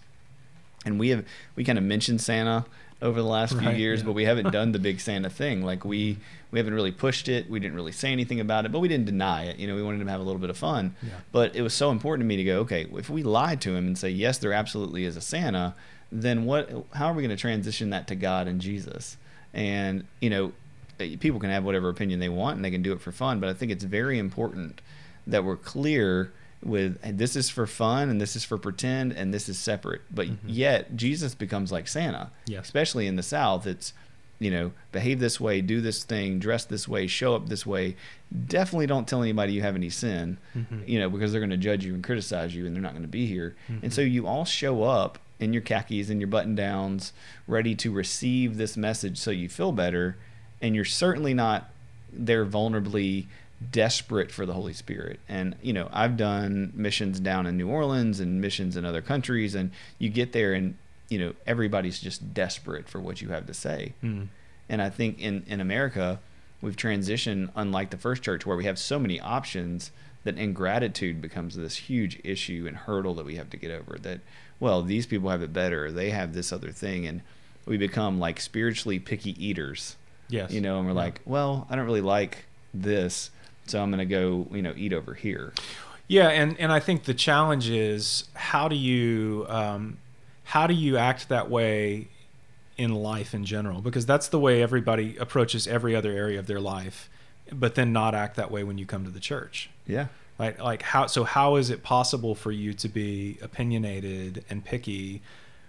and we have we kind of mentioned Santa over the last few Right, years, yeah. but we haven't done the big Santa thing. Like we we haven't really pushed it. We didn't really say anything about it, but we didn't deny it. You know, we wanted to have a little bit of fun. Yeah. But it was so important to me to go, okay, if we lie to him and say yes, there absolutely is a Santa, then what? How are we going to transition that to God and Jesus? And you know, uh, people can have whatever opinion they want and they can do it for fun. But I think it's very important that we're clear with "Hey, this is for fun and this is for pretend and this is separate. But yet Jesus becomes like Santa, Yes. especially in the South. It's you know, behave this way, do this thing, dress this way, show up this way. Definitely don't tell anybody you have any sin, Mhm. you know, because they're going to judge you and criticize you and they're not going to be here. Mm-hmm. And so you all show up in your khakis and your button downs, ready to receive this message so you feel better. And you're certainly not there vulnerably desperate for the Holy Spirit. And, you know, I've done missions down in New Orleans and missions in other countries, and you get there and, you know, everybody's just desperate for what you have to say. Mm. And I think in, in America, we've transitioned, unlike the first church, where we have so many options that ingratitude becomes this huge issue and hurdle that we have to get over. That, well, these people have it better, they have this other thing. And we become like spiritually picky eaters, Yes. you know, and we're Yeah. like, well, I don't really like this, so I'm going to go, you know, eat over here. Yeah, and and I think the challenge is how do you um, how do you act that way in life in general? Because that's the way everybody approaches every other area of their life, but then not act that way when you come to the church. Yeah. Right? Like how so how is it possible for you to be opinionated and picky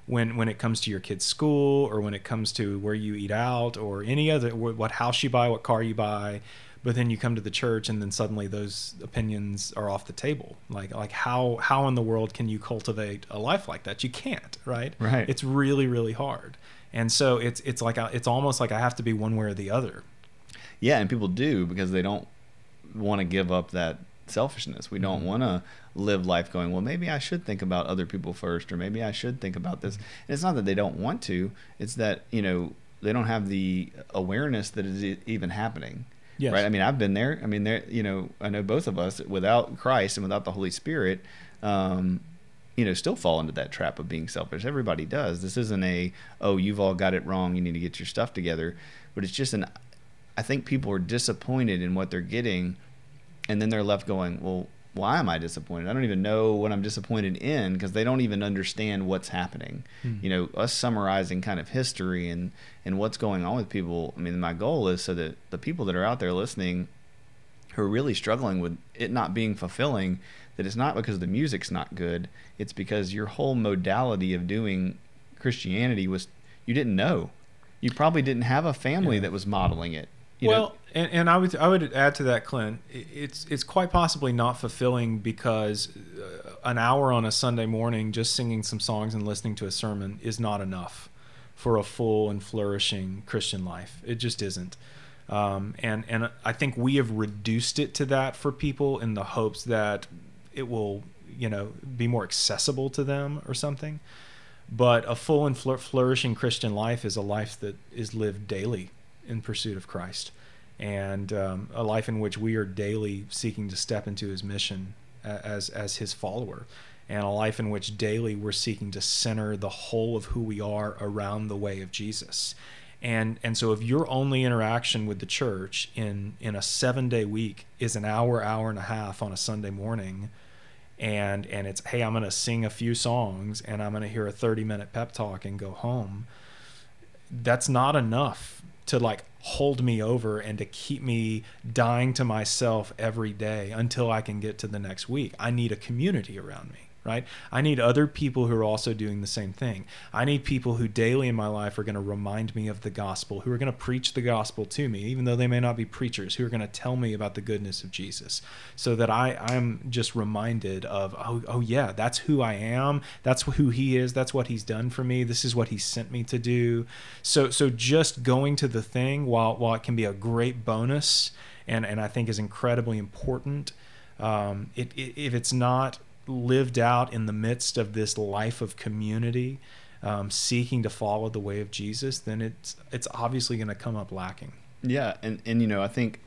when when it comes to your kid's school or when it comes to where you eat out or any other what house you buy, what car you buy, but then you come to the church and then suddenly those opinions are off the table. Like like how how in the world can you cultivate a life like that? You can't, right? Right. It's really really hard. And so it's it's like I- it's almost like I have to be one way or the other. Yeah, and people do because they don't want to give up that selfishness. We don't Mhm. want to live life going, well, maybe I should think about other people first, or maybe I should think about this. And it's not that they don't want to; it's that you know they don't have the awareness that it is even happening. Yes. Right? I mean, I've been there. I mean, there. You know, I know both of us without Christ and without the Holy Spirit. Um, you know, still fall into that trap of being selfish. Everybody does. This isn't a, oh, you've all got it wrong. You need to get your stuff together. But it's just an, I think people are disappointed in what they're getting, and then they're left going, well, why am I disappointed? I don't even know what I'm disappointed in because they don't even understand what's happening. Hmm. You know, us summarizing kind of history and and what's going on with people. I mean, my goal is so that the people that are out there listening, who are really struggling with it not being fulfilling, that it's not because the music's not good. It's because your whole modality of doing Christianity was you didn't know. You probably didn't have a family Yeah. that was modeling it. You know, well, and, and I would I would add to that, Clint. It's it's quite possibly not fulfilling because uh, an hour on a Sunday morning just singing some songs and listening to a sermon is not enough for a full and flourishing Christian life. It just isn't. Um, and and I think we have reduced it to that for people in the hopes that it will you know be more accessible to them or something. But a full and flourishing Christian life is a life that is lived daily in pursuit of Christ, and um, a life in which we are daily seeking to step into His mission as as His follower, and a life in which daily we're seeking to center the whole of who we are around the way of Jesus. And and so if your only interaction with the church in in a seven day week is an hour, hour and a half on a Sunday morning, and and it's hey i'm going to sing a few songs and i'm going to hear a 30 minute pep talk and go home that's not enough to like hold me over and to keep me dying to myself every day until i can get to the next week. I need a community around me right? I need other people who are also doing the same thing. I need people who daily in my life are going to remind me of the gospel who are going to preach the gospel to me even though they may not be preachers who are going to tell me about the goodness of jesus. So that i i'm just reminded of oh, oh yeah that's who i am. That's who he is. That's what he's done for me. This is what he sent me to do. So so just going to the thing while while it can be a great bonus and and i think is incredibly important um, it, it, if it's not lived out in the midst of this life of community, um, seeking to follow the way of Jesus, then it's it's obviously going to come up lacking. Yeah, and and you know, I think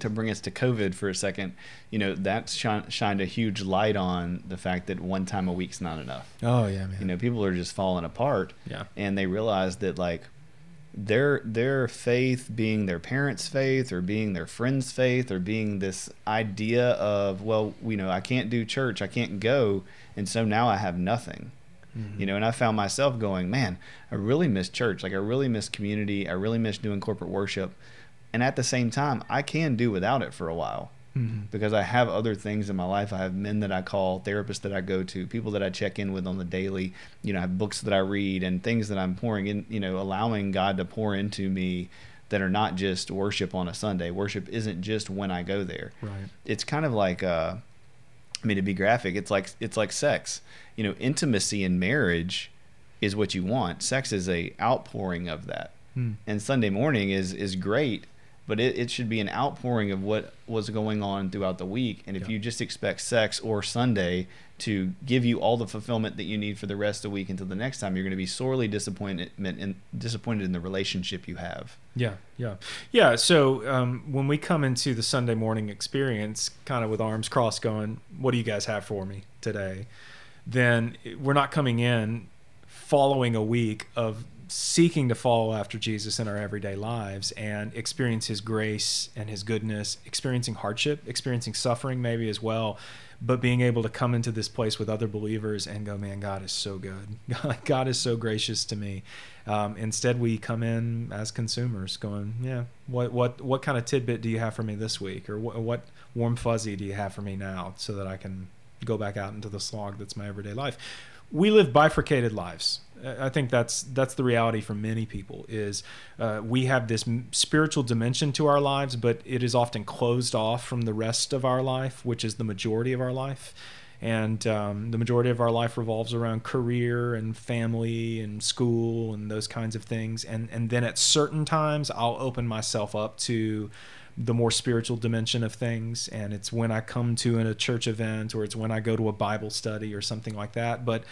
to bring us to COVID for a second, you know, that's shine, shined a huge light on the fact that one time a week's not enough. Oh yeah, man. You know, people are just falling apart, yeah, and they realize that like their their faith being their parents' faith or being their friends' faith or being this idea of well, you know, I can't do church, I can't go, and so now I have nothing. Mhm. You know, and I found myself going, man, I really miss church. Like I really miss community. I really miss doing corporate worship. And at the same time, I can do without it for a while Mhm. because I have other things in my life. I have men that I call, therapists that I go to, people that I check in with on the daily. You know, I have books that I read and things that I'm pouring in, you know, allowing God to pour into me that are not just worship on a Sunday. Worship isn't just when I go there. Right. It's kind of like uh I mean to be graphic, it's like it's like sex. You know, intimacy in marriage is what you want. Sex is a outpouring of that Hmm. and Sunday morning is is great, but it, it should be an outpouring of what was going on throughout the week. And if Yeah. you just expect sex or Sunday to give you all the fulfillment that you need for the rest of the week until the next time, you're going to be sorely disappointed in, disappointed in the relationship you have. Yeah, yeah, yeah. So um, when we come into the Sunday morning experience, kind of with arms crossed, going, "What do you guys have for me today?" Then we're not coming in following a week of seeking to follow after Jesus in our everyday lives and experience His grace and His goodness, experiencing hardship, experiencing suffering, maybe as well. But being able to come into this place with other believers and go, man, God is so good. God is so gracious to me. Um, instead, we come in as consumers, going, "Yeah, what what what kind of tidbit do you have for me this week, or what, what warm fuzzy do you have for me now, so that I can go back out into the slog that's my everyday life?" We live bifurcated lives. I think that's that's the reality for many people. Is uh, we have this spiritual dimension to our lives, but it is often closed off from the rest of our life, which is the majority of our life and um, the majority of our life revolves around career and family and school and those kinds of things and and then at certain times I'll open myself up to the more spiritual dimension of things and it's when I come to in a church event or it's when I go to a Bible study or something like that. But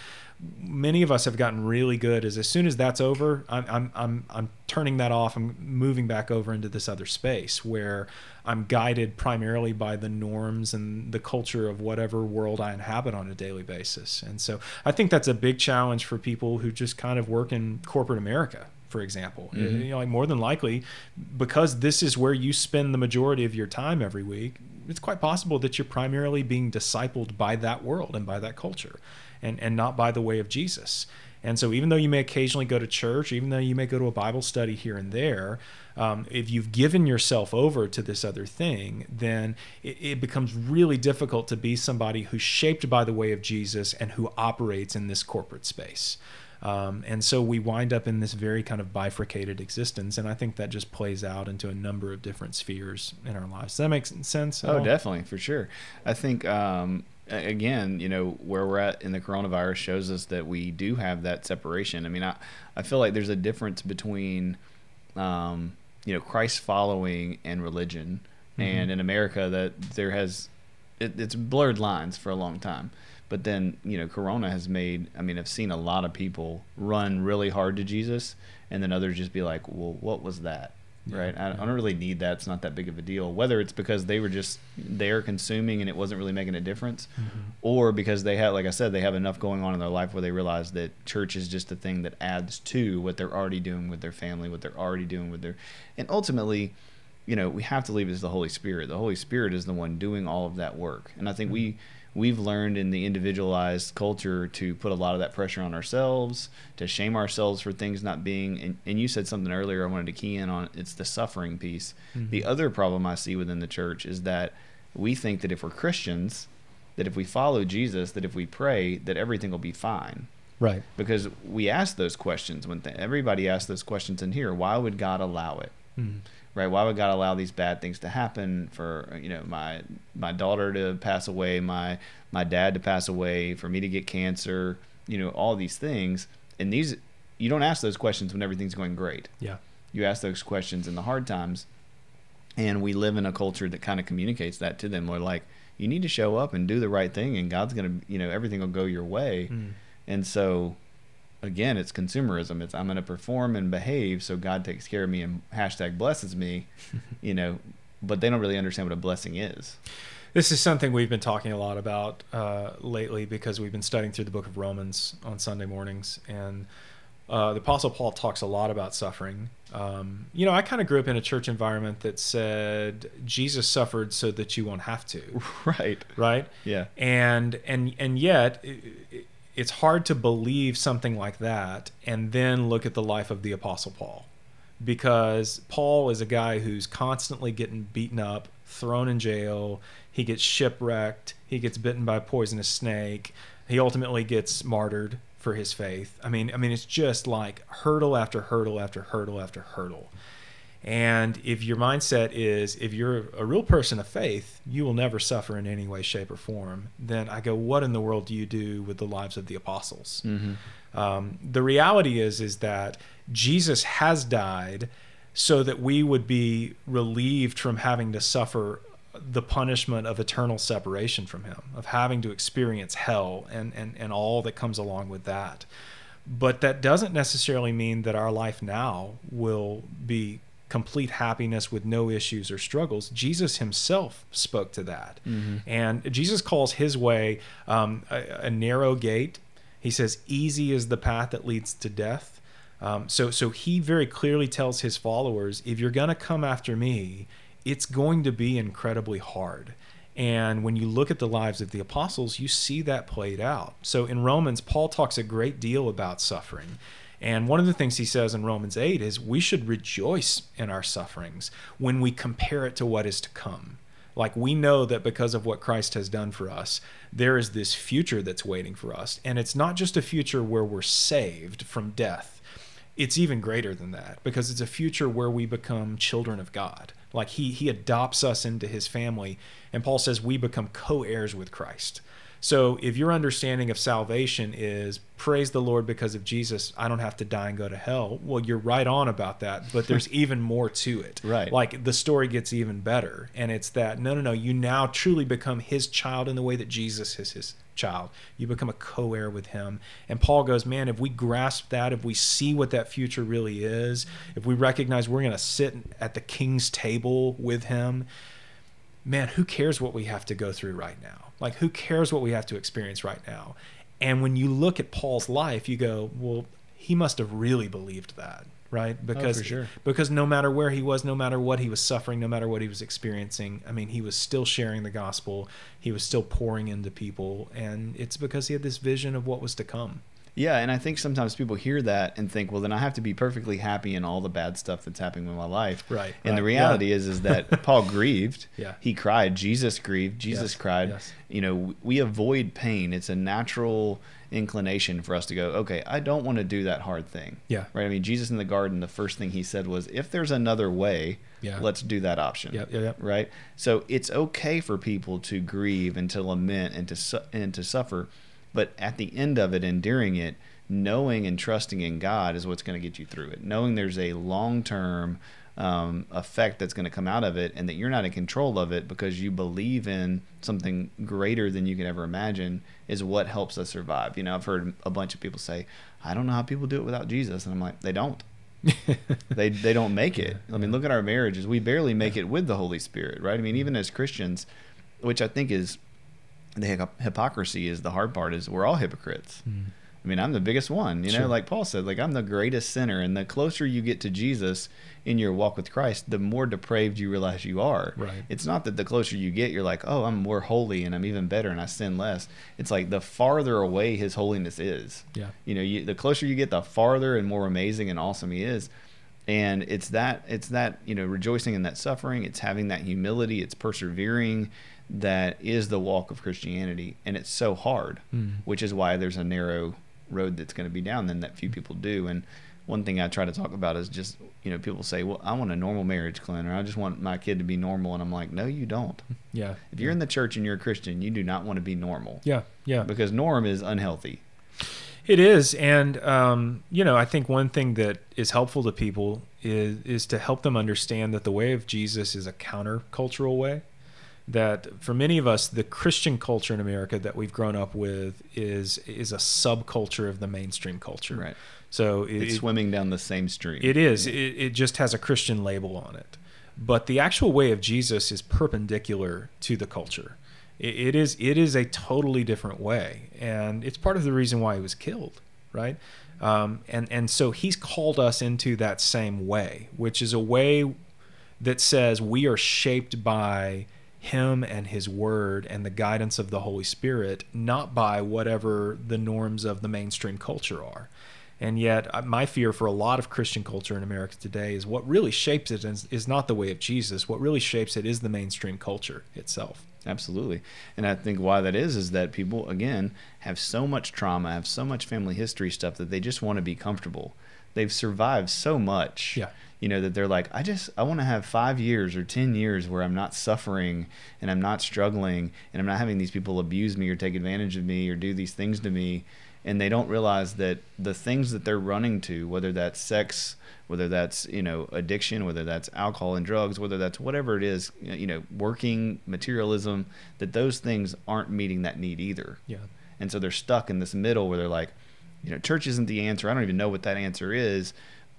many of us have gotten really good as as soon as that's over I'm I'm I'm, I'm turning that off. I'm moving back over into this other space where I'm guided primarily by the norms and the culture of whatever world I inhabit on a daily basis. And so I think that's a big challenge for people who just kind of work in corporate America, for example. Mhm. You know, like more than likely, because this is where you spend the majority of your time every week, it's quite possible that you're primarily being discipled by that world and by that culture and, and not by the way of Jesus. And so, even though you may occasionally go to church, even though you may go to a Bible study here and there, um, if you've given yourself over to this other thing, then it, it becomes really difficult to be somebody who's shaped by the way of Jesus and who operates in this corporate space. Um, and so we wind up in this very kind of bifurcated existence. And I think that just plays out into a number of different spheres in our lives. Does that make sense? Oh, all? definitely, for sure. I think um, again, you know, where we're at in the coronavirus shows us that we do have that separation. I mean, I I feel like there's a difference between, um, you know, Christ following and religion, Mhm. and in America that there has it, it's blurred lines for a long time. But then, you know, Corona has made. I mean, I've seen a lot of people run really hard to Jesus, and then others just be like, "Well, what was that?" Yeah, right? I, I don't really need that. It's not that big of a deal. Whether it's because they were just there consuming and it wasn't really making a difference, Mhm. or because they had, like I said, they have enough going on in their life where they realize that church is just a thing that adds to what they're already doing with their family, what they're already doing with their, and ultimately, you know, we have to leave it to the Holy Spirit. The Holy Spirit is the one doing all of that work, and I think we we've learned in the individualized culture to put a lot of that pressure on ourselves, to shame ourselves for things not being. And, and you said something earlier. I wanted to key in on. It's the suffering piece. The Mhm. other problem I see within the church is that we think that if we're Christians, that if we follow Jesus, that if we pray, that everything will be fine. Right. Because we ask those questions when th- everybody asks those questions in here. Why would God allow it? Mhm. Right why would god allow these bad things to happen for you know my my daughter to pass away my my dad to pass away for me to get cancer you know all these things. And these you don't ask those questions when everything's going great. Yeah. you ask those questions in the hard times. And we live in a culture that kind of communicates that to them. We're like you need to show up and do the right thing and god's going to you know everything will go your way. Mm. and so again it's consumerism it's i'm going to perform and behave so god takes care of me and hashtag blesses me you know but they don't really understand what a blessing is This is something we've been talking a lot about uh, lately because we've been studying through the book of Romans on Sunday mornings. And uh, the Apostle Paul talks a lot about suffering. Um, you know, I kind of grew up in a church environment that said Jesus suffered so that you won't have to, right right? yeah and and and yet it's hard to believe something like that and then look at the life of the apostle paul because Paul is a guy who's constantly getting beaten up, thrown in jail. He gets shipwrecked. He gets bitten by a poisonous snake. He ultimately gets martyred for his faith. I mean, I mean, it's just like hurdle after hurdle after hurdle after hurdle. And if your mindset is, if you're a real person of faith, you will never suffer in any way, shape, or form, then I go, what in the world do you do with the lives of the apostles? Mm-hmm. Um, the reality is, is that Jesus has died so that we would be relieved from having to suffer the punishment of eternal separation from him, of having to experience hell and, and, and all that comes along with that. But that doesn't necessarily mean that our life now will be complete happiness with no issues or struggles. Jesus himself spoke to that. Mm-hmm. And Jesus calls his way um, a, a, narrow gate. He says, easy is the path that leads to death. Um, so, so he very clearly tells his followers, if you're going to come after me, it's going to be incredibly hard. And when you look at the lives of the apostles, you see that played out. So in Romans, Paul talks a great deal about suffering. And one of the things he says in Romans 8 is we should rejoice in our sufferings when we compare it to what is to come. Like we know that because of what Christ has done for us, there is this future that's waiting for us. And it's not just a future where we're saved from death, it's even greater than that because it's a future where we become children of God. Like he, he adopts us into his family. And Paul says we become co heirs with Christ. So if your understanding of salvation is praise the Lord because of Jesus, I don't have to die and go to hell. Well, you're right on about that, but there's even more to it. Right. Like the story gets even better. And it's that no, no, no, you now truly become his child in the way that Jesus is his child. You become a co heir with him. And Paul goes, man, if we grasp that, if we see what that future really is, if we recognize we're going to sit at the king's table with him, man, who cares what we have to go through right now? Like, who cares what we have to experience right now? And when you look at Paul's life, you go, well, he must have really believed that, right? Oh, because oh, sure. because no matter where he was, no matter what he was suffering, no matter what he was experiencing, I mean, he was still sharing the gospel. He was still pouring into people, and it's because he had this vision of what was to come. Yeah, and I think sometimes people hear that and think, well, then I have to be perfectly happy in all the bad stuff that's happening in my life. Right. And right. the reality yeah. is, is that Paul grieved. Yeah. He cried. Jesus grieved. Jesus yes. cried. Yes. You know, we avoid pain. It's a natural inclination for us to go, okay, I don't want to do that hard thing. Yeah. Right. I mean, Jesus in the garden, the first thing he said was, if there's another way, yeah. let's do that option. Yeah. Yeah. Right. So it's okay for people to grieve and to lament and to su- and to suffer, but at the end of it, enduring it knowing and trusting in God is what's going to get you through it. Knowing there's a long term um, effect that's going to come out of it and that you're not in control of it because you believe in something greater than you can ever imagine is what helps us survive. You know, I've heard a bunch of people say, I don't know how people do it without Jesus. And I'm like, they don't. they they don't make it. I mean, look at our marriages. We barely make it with the Holy Spirit, right? I mean, even as Christians, which I think is the hypocrisy is the hard part is we're all hypocrites. Mm. I mean, I'm the biggest one, you know, sure. like Paul said, like I'm the greatest sinner. And the closer you get to Jesus in your walk with Christ, the more depraved you realize you are. Right. It's not that the closer you get, you're like, oh, I'm more holy and I'm even better and I sin less. It's like the farther away his holiness is. Yeah. You know, you, the closer you get, the farther and more amazing and awesome he is. And it's that, it's that, you know, rejoicing in that suffering. It's having that humility. It's persevering that is the walk of Christianity. And it's so hard, mm. which is why there's a narrow road that's going to be down than that few people do. And one thing I try to talk about is just, you know, people say, well, I want a normal marriage, Clint, or I just want my kid to be normal. And I'm like, no, you don't. Yeah. If you're in the church and you're a Christian, you do not want to be normal. Yeah. Yeah. Because norm is unhealthy. It is. And, um, you know, I think one thing that is helpful to people is, is to help them understand that the way of Jesus is a countercultural way that for many of us the christian culture in america that we've grown up with is is a subculture of the mainstream culture. Right. So it, it's swimming down the same stream. It is. It, it just has a christian label on it. But the actual way of jesus is perpendicular to the culture. It, it is it is a totally different way. And it's part of the reason why he was killed right? Um, and and so he's called us into that same way which is a way that says we are shaped by him and his word and the guidance of the Holy Spirit, not by whatever the norms of the mainstream culture are. And yet, uh, my fear for a lot of Christian culture in America today is what really shapes it is, is not the way of Jesus. What really shapes it is the mainstream culture itself. Absolutely. And I think why that is is that people again have so much trauma, have so much family history stuff that they just want to be comfortable. They've survived so much. Yeah. You know that they're like I just I want to have 5 years or 10 years where I'm not suffering and I'm not struggling and I'm not having these people abuse me or take advantage of me or do these things to me. And they don't realize that the things that they're running to whether that's sex whether that's you know addiction whether that's alcohol and drugs whether that's whatever it is you know working materialism that those things aren't meeting that need either. Yeah. and so they're stuck in this middle where they're like you know church isn't the answer. I don't even know what that answer is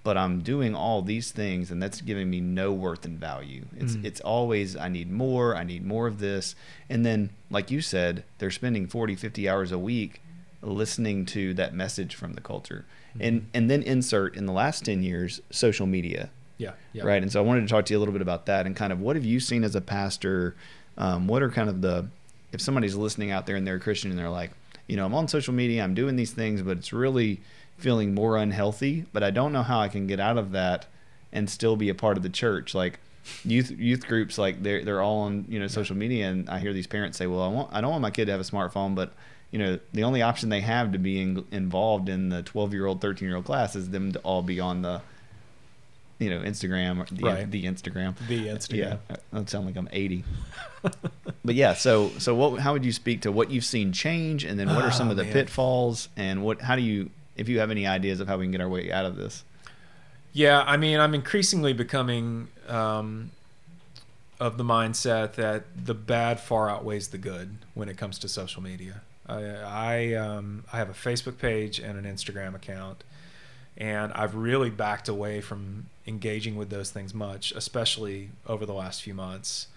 but i'm doing all these things and that's giving me no worth and value it's Mm. it's always i need more i need more of this and then like you said they're spending 40 50 hours a week listening to that message from the culture and and then insert in the last 10 years social media Yeah. Yeah. right? And so I wanted to talk to you a little bit about that and kind of what have you seen as a pastor? Um, what are kind of the if somebody's listening out there and they're a Christian and they're like, you know, I'm on social media, I'm doing these things, but it's really feeling more unhealthy, but I don't know how I can get out of that and still be a part of the church. Like youth youth groups, like they're they're all on you know social media, and I hear these parents say, well, I want I don't want my kid to have a smartphone, but you know, the only option they have to be in, involved in the 12 year old, 13 year old class is them to all be on the, you know, Instagram, or the, Right. the Instagram. The Instagram. Yeah, that sound like I'm 80. but yeah, so so what? How would you speak to what you've seen change, and then what are oh, some Oh, of the man. pitfalls, and what? How do you, if you have any ideas of how we can get our way out of this? Yeah, I mean, I'm increasingly becoming um, of the mindset that the bad far outweighs the good when it comes to social media. I I, um, I have a Facebook page and an Instagram account, and I've really backed away from engaging with those things much, especially over the last few months.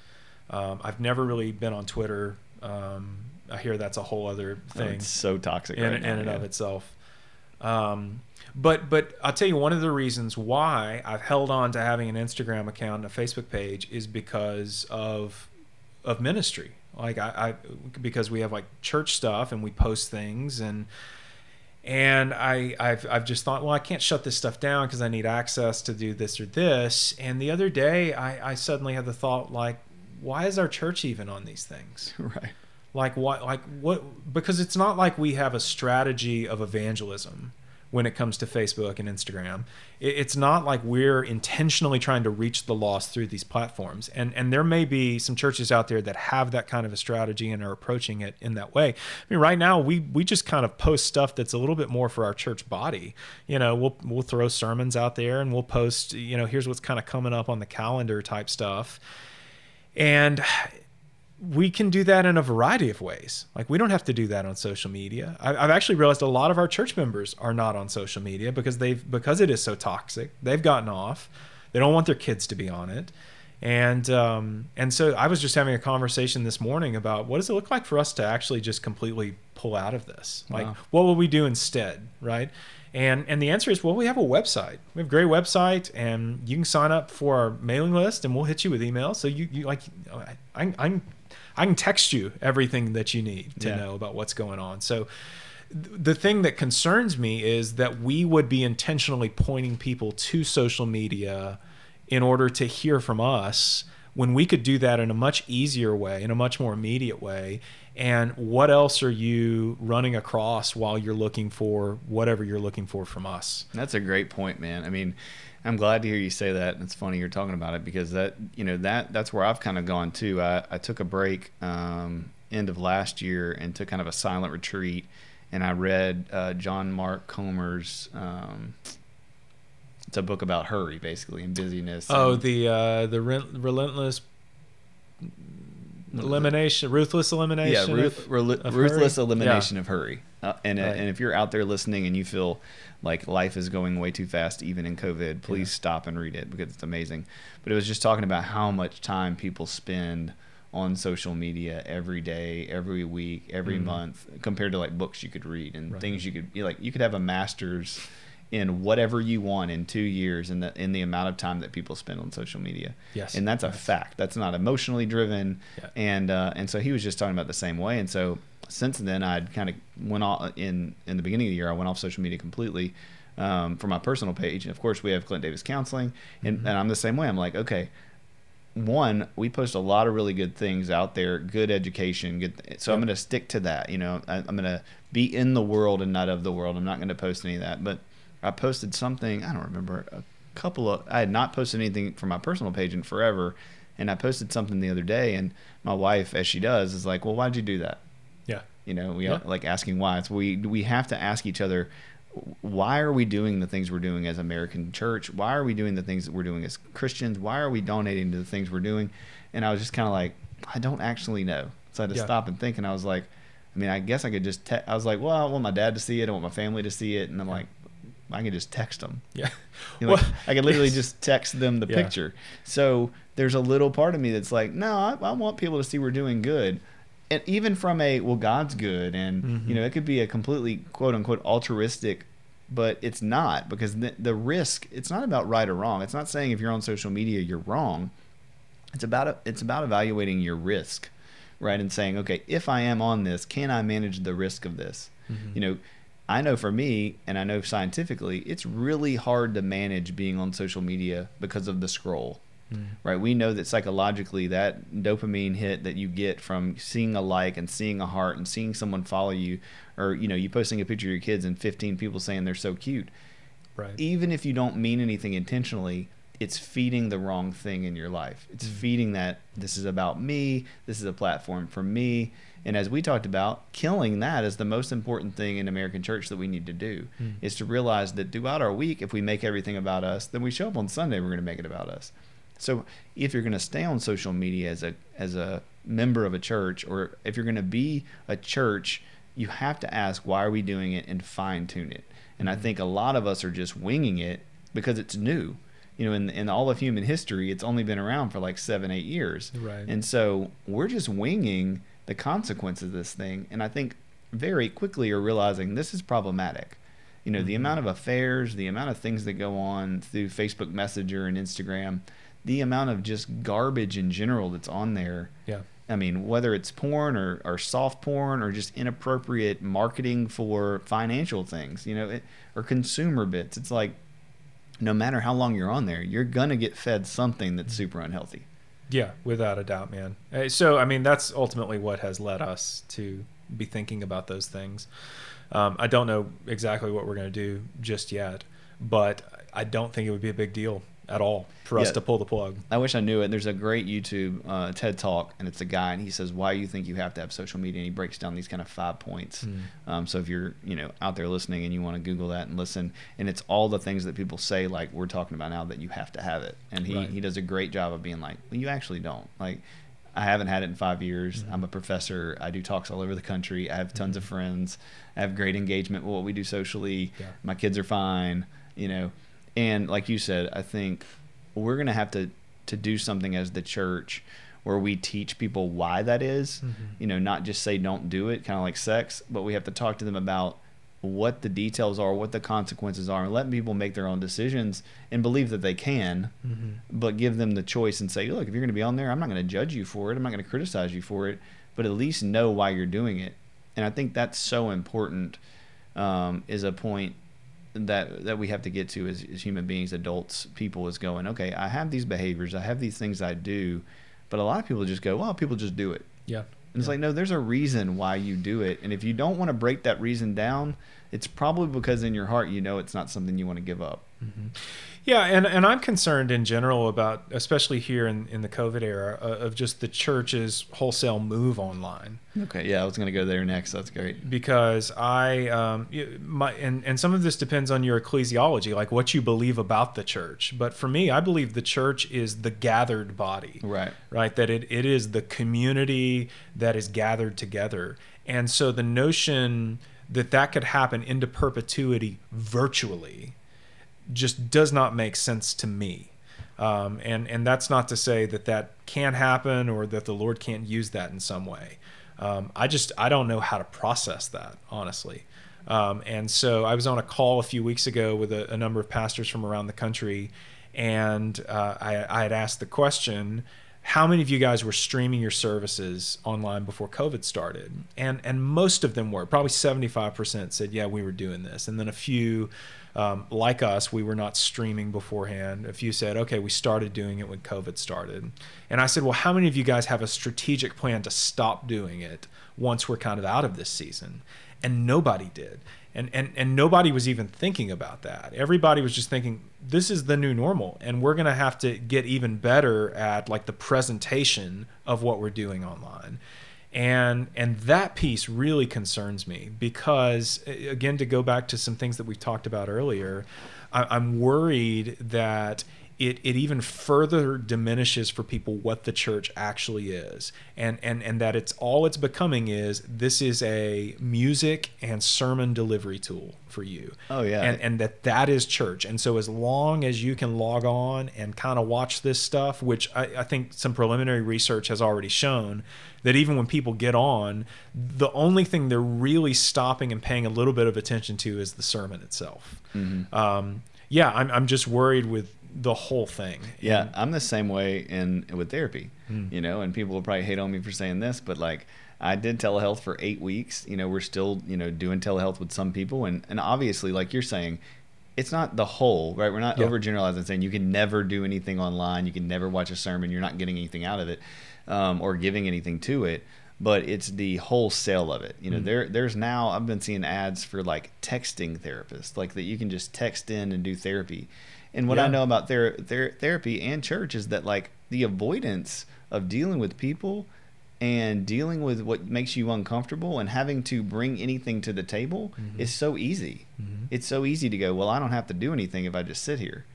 Um, I've never really been on Twitter. Um, I hear that's a whole other Oh, thing it's so toxic in, right in now. and yeah. of itself. Um, but but I'll tell you one of the reasons why I've held on to having an Instagram account and a Facebook page is because of of ministry. Like I, I because we have like church stuff and we post things and and I I've I've just thought well I can't shut this stuff down because I need access to do this or this. And the other day I, I suddenly had the thought like why is our church even on these things? right. Like what like what because it's not like we have a strategy of evangelism when it comes to Facebook and Instagram. It- It's not like we're intentionally trying to reach the lost through these platforms. And and there may be some churches out there that have that kind of a strategy and are approaching it in that way. I mean, right now we we just kind of post stuff that's a little bit more for our church body. You know, we'll we'll throw sermons out there and we'll post, you know, here's what's kind of coming up on the calendar type stuff. And we can do that in a variety of ways. Like we don't have to do that on social media. I, I've actually realized a lot of our church members are not on social media because they've because it is so toxic. They've gotten off. They don't want their kids to be on it. And um, and so I was just having a conversation this morning about what does it look like for us to actually just completely pull out of this? Like Wow. what will we do instead, right? And and the answer is well, we have a website. We have a great website, and you can sign up for our mailing list, and we'll hit you with emails. So you, you like I I I can, text you everything that you need to Yeah. know about what's going on. So th- the thing that concerns me is that we would be intentionally pointing people to social media in order to hear from us when we could do that in a much easier way, in a much more immediate way. And what else are you running across while you're looking for whatever you're looking for from us? That's a great point, man. I mean, I'm glad to hear you say that. And it's funny you're talking about it because that, you know, that that's where I've kind of gone too. I, I took a break um, end of last year and took kind of a silent retreat, and I read uh, John Mark Comer's. Um, it's a book about hurry, basically, and busyness. Oh, and- the uh, the re- relentless What is it? elimination, ruthless yeah, elimination. ruth, of- rel- of ruthless hurry? elimination of hurry. Uh, and uh, Right. and if you're out there listening and you feel like life is going way too fast, even in COVID, please Yeah. stop and read it because it's amazing. But it was just talking about how much time people spend on social media every day, every week, every Mhm. month, compared to like books you could read and Right. things you could you like. You could have a master's in whatever you want in two years in the in the amount of time that people spend on social media Yes. and that's a fact. That's not emotionally driven, Yeah. and uh, and so he was just talking about the same way. And so since then, I'd kind of went off in in the beginning of the year. I went off social media completely, um, for my personal page. And of course, we have Clint Davis Counseling, and, Mm-hmm. and I'm the same way. I'm like, okay, one, we post a lot of really good things out there, good education, good. So I'm going to stick to that. You know, I, I'm going to be in the world and not of the world. I'm not going to post any of that. But I posted something. I don't remember a couple of. I had not posted anything from my personal page in forever, and I posted something the other day, and my wife, as she does, is like, "Well, why'd you do that?" You know, we Yeah. like asking why. It's we we have to ask each other why are we doing the things we're doing as American church? Why are we doing the things that we're doing as Christians? Why are we donating to the things we're doing? And I was just kind of like, I don't actually know. So I had to Yeah. stop and think, and I was like, I mean, I guess I could just. Te- I was like, well, I want my dad to see it. I want my family to see it, and I'm like, I can just text them. Yeah. You know, like, Well, I could literally yes. just text them the Yeah. picture. So there's a little part of me that's like, no, I, I want people to see we're doing good. And even from a, well, God's good. And, Mhm. you know, it could be a completely quote unquote altruistic, but it's not because the, the risk, it's not about right or wrong. It's not saying if you're on social media, you're wrong. It's about, it's about evaluating your risk, right? And saying, okay, if I am on this, can I manage the risk of this? Mhm. You know, I know for me, and I know scientifically, it's really hard to manage being on social media because of the scroll, Mm. right? We know that psychologically, that dopamine hit that you get from seeing a like and seeing a heart and seeing someone follow you, or you know, you posting a picture of your kids and 15 people saying they're so cute, Right. even if you don't mean anything intentionally, it's feeding the wrong thing in your life. It's Mm. feeding that this is about me, this is a platform for me. And as we talked about, killing that is the most important thing in American church that we need to do Mm. is to realize that throughout our week, if we make everything about us, then we show up on Sunday, we're going to make it about us. So if you're going to stay on social media as a as a member of a church, or if you're going to be a church, you have to ask why are we doing it and fine tune it. And I Mhm. think a lot of us are just winging it because it's new. You know, in in all of human history, it's only been around for like seven, eight years. Right. And so we're just winging the consequences of this thing. And I think very quickly you're realizing this is problematic. You know, the Mhm. amount of affairs, the amount of things that go on through Facebook Messenger and Instagram, the amount of just garbage in general that's on there. yeah. I mean, whether it's porn or, or soft porn or just inappropriate marketing for financial things, you know, it, or consumer bits, it's like no matter how long you're on there, you're going to get fed something that's super unhealthy. Yeah, without a doubt, man. Uh, So, I mean, that's ultimately what has led us to be thinking about those things. Um, I don't know exactly what we're going to do just yet, but I don't think it would be a big deal at all for us Yeah. to pull the plug. I wish I knew it. There's a great YouTube uh, TED Talk, and it's a guy, and he says why you think you have to have social media, and he breaks down these kind of five points. Mm. Um, so if you're you know out there listening and you want to Google that and listen, and it's all the things that people say like we're talking about now that you have to have it, and he Right. he does a great job of being like, well, you actually don't like. I haven't had it in five years. Mhm. I'm a professor. I do talks all over the country. I have tons of Mhm. friends. I have great engagement with what we do socially. Yeah. My kids are fine, you know. And like you said, I think we're going to have to to do something as the church where we teach people why that is. Mhm. You know, not just say don't do it, kind of like sex, but we have to talk to them about what the details are, what the consequences are, and let people make their own decisions and believe that they can, Mhm. but give them the choice and say, look, if you're going to be on there, I'm not going to judge you for it. I'm not going to criticize you for it, but at least know why you're doing it. And I think that's so important. Um, is a point that that we have to get to as, as human beings, adults, people is going, okay, I have these behaviors, I have these things I do, but a lot of people just go, well, people just do it. Yeah. And it's Yeah. like, no, there's a reason why you do it. And if you don't want to break that reason down, it's probably because in your heart you know it's not something you want to give up. Mhm. Yeah, and, and I'm concerned in general about, especially here in, in the COVID era, uh, of just the church's wholesale move online. Okay, yeah, I was going to go there next. That's great. because I um, my and, and some of this depends on your ecclesiology, like what you believe about the church. But for me, I believe the church is the gathered body, Right. right? That it, it is the community that is gathered together, and so the notion that that could happen into perpetuity virtually just does not make sense to me. Um, and and that's not to say that that can't happen or that the Lord can't use that in some way. Um, I just I don't know how to process that honestly. Um, and so I was on a call a few weeks ago with a, a number of pastors from around the country, and uh, I, I had asked the question, how many of you guys were streaming your services online before COVID started? And and most of them were. Probably 75% said, yeah, we were doing this. And then a few, um, like us, we were not streaming beforehand. A few said, okay, we started doing it when COVID started. And I said, well, how many of you guys have a strategic plan to stop doing it once we're kind of out of this season? And nobody did and and and nobody was even thinking about that everybody was just thinking this is the new normal and we're going to have to get even better at like the presentation of what we're doing online and and that piece really concerns me because again to go back to some things that we talked about earlier I, i'm worried that it, it even further diminishes for people what the church actually is. And, and and that it's all it's becoming is this is a music and sermon delivery tool for you. Oh yeah. And and that that is church. And so as long as you can log on and kind of watch this stuff which I, I think some preliminary research has already shown that even when people get on the only thing they're really stopping and paying a little bit of attention to is the sermon itself. Mm-hmm. um, yeah I'm, I'm just worried with the whole thing. Yeah, and, I'm the same way in with therapy. Hmm. You know, and people will probably hate on me for saying this, but like I did telehealth for eight weeks. You know, we're still you know doing telehealth with some people, and and obviously, like you're saying, it's not the whole right. We're not yeah. overgeneralizing saying you can never do anything online, you can never watch a sermon, you're not getting anything out of it, um, or giving anything to it. But it's the wholesale of it. You know, mm there there's now I've been seeing ads for like texting therapists, like that you can just text in and do therapy and what yeah. I know about ther- ther- therapy and church is that like the avoidance of dealing with people and dealing with what makes you uncomfortable and having to bring anything to the table mm-hmm. is so easy. Mm-hmm. It's so easy to go, well, I don't have to do anything if I just sit here.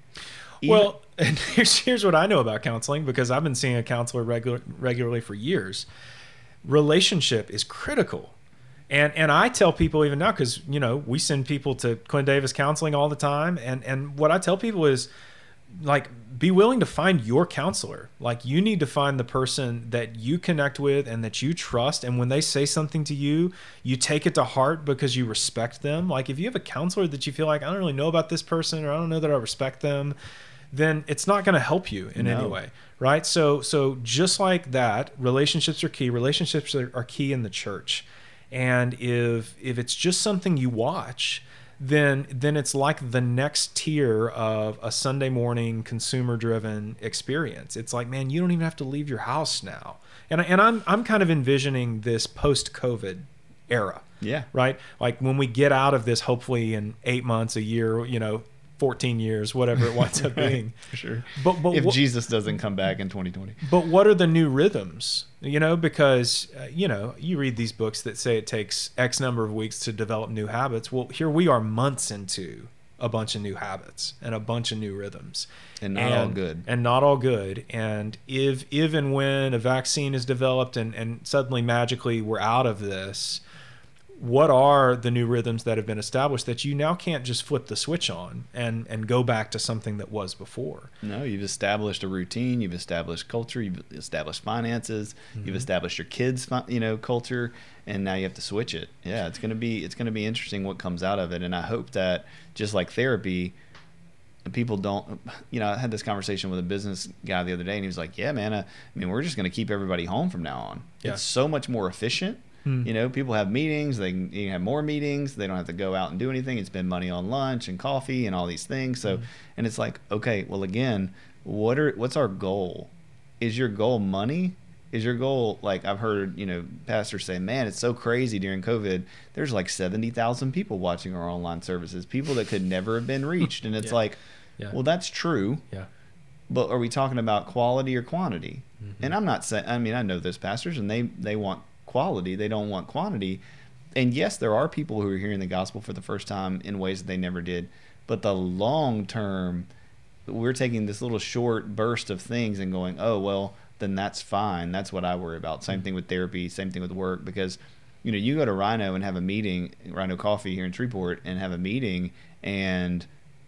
Even- well, and here's here's what I know about counseling because I've been seeing a counselor regular, regularly for years. Relationship is critical and and I tell people even now because you know we send people to Clint Davis counseling all the time, and and what I tell people is like be willing to find your counselor. Like you need to find the person that you connect with and that you trust, and when they say something to you, you take it to heart because you respect them. Like if you have a counselor that you feel like I don't really know about this person or I don't know that I respect them, then it's not going to help you in no. any way right so so just like that relationships are key relationships are, are key in the church and if if it's just something you watch, then then it's like the next tier of a Sunday morning consumer driven experience. It's like, man, you don't even have to leave your house now. And and I'm I'm kind of envisioning this post COVID era. Yeah. Right? Like when we get out of this hopefully in 8 months, a year, you know, 14 years, whatever it winds up being. For sure. But, but if wh- Jesus doesn't come back in 2020. But what are the new rhythms? You know, because, uh, you know, you read these books that say it takes X number of weeks to develop new habits. Well, here we are months into a bunch of new habits and a bunch of new rhythms. And not and, all good. And not all good. And if, if and when a vaccine is developed and, and suddenly magically we're out of this, what are the new rhythms that have been established that you now can't just flip the switch on and and go back to something that was before no you've established a routine you've established culture you've established finances mm-hmm. you've established your kids you know culture and now you have to switch it yeah it's going to be it's going to be interesting what comes out of it and i hope that just like therapy people don't you know i had this conversation with a business guy the other day and he was like yeah man i, I mean we're just going to keep everybody home from now on yeah. it's so much more efficient Hmm. You know, people have meetings. They can, you can have more meetings. They don't have to go out and do anything and spend money on lunch and coffee and all these things. So, hmm. and it's like, okay, well, again, what are what's our goal? Is your goal money? Is your goal like I've heard you know pastors say, man, it's so crazy during COVID. There's like seventy thousand people watching our online services, people that could never have been reached, and it's yeah. like, yeah. well, that's true. Yeah. But are we talking about quality or quantity? Mm-hmm. And I'm not saying. I mean, I know those pastors, and they they want quality, they don't want quantity. And yes, there are people who are hearing the gospel for the first time in ways that they never did. But the long term, we're taking this little short burst of things and going, oh, well, then that's fine. That's what I worry about. Same mm-hmm. thing with therapy, same thing with work. Because, you know, you go to Rhino and have a meeting, Rhino Coffee here in Shreveport, and have a meeting, and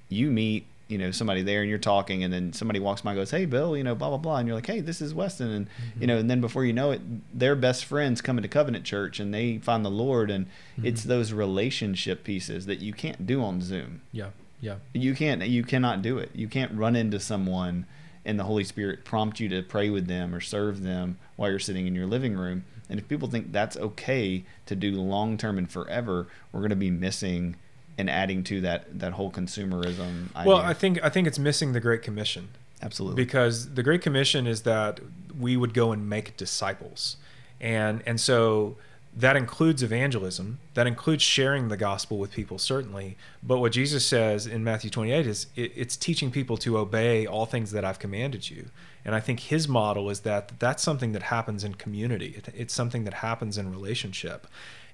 you meet you know somebody there and you're talking and then somebody walks by and goes hey bill you know blah blah blah and you're like hey this is weston and mm-hmm. you know and then before you know it their best friends come into covenant church and they find the lord and mm-hmm. it's those relationship pieces that you can't do on zoom yeah yeah you can't you cannot do it you can't run into someone and the Holy Spirit prompt you to pray with them or serve them while you're sitting in your living room. And if people think that's okay to do long term and forever, we're going to be missing and adding to that that whole consumerism. Idea. Well, I think I think it's missing the Great Commission. Absolutely. Because the Great Commission is that we would go and make disciples. And and so that includes evangelism. That includes sharing the gospel with people, certainly. But what Jesus says in Matthew 28 is it, it's teaching people to obey all things that I've commanded you. And I think his model is that that's something that happens in community. It, it's something that happens in relationship.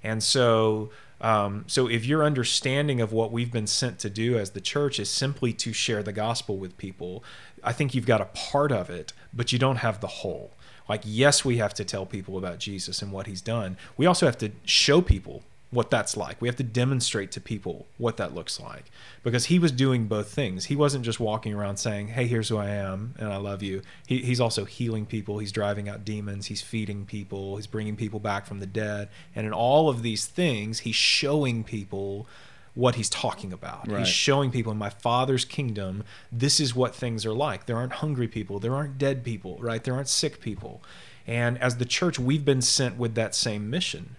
And so, um, so if your understanding of what we've been sent to do as the church is simply to share the gospel with people, I think you've got a part of it, but you don't have the whole. Like, yes, we have to tell people about Jesus and what he's done. We also have to show people what that's like. We have to demonstrate to people what that looks like because he was doing both things. He wasn't just walking around saying, Hey, here's who I am and I love you. He, he's also healing people. He's driving out demons. He's feeding people. He's bringing people back from the dead. And in all of these things, he's showing people what he's talking about. Right. He's showing people in my father's kingdom, this is what things are like. There aren't hungry people, there aren't dead people, right? There aren't sick people. And as the church, we've been sent with that same mission.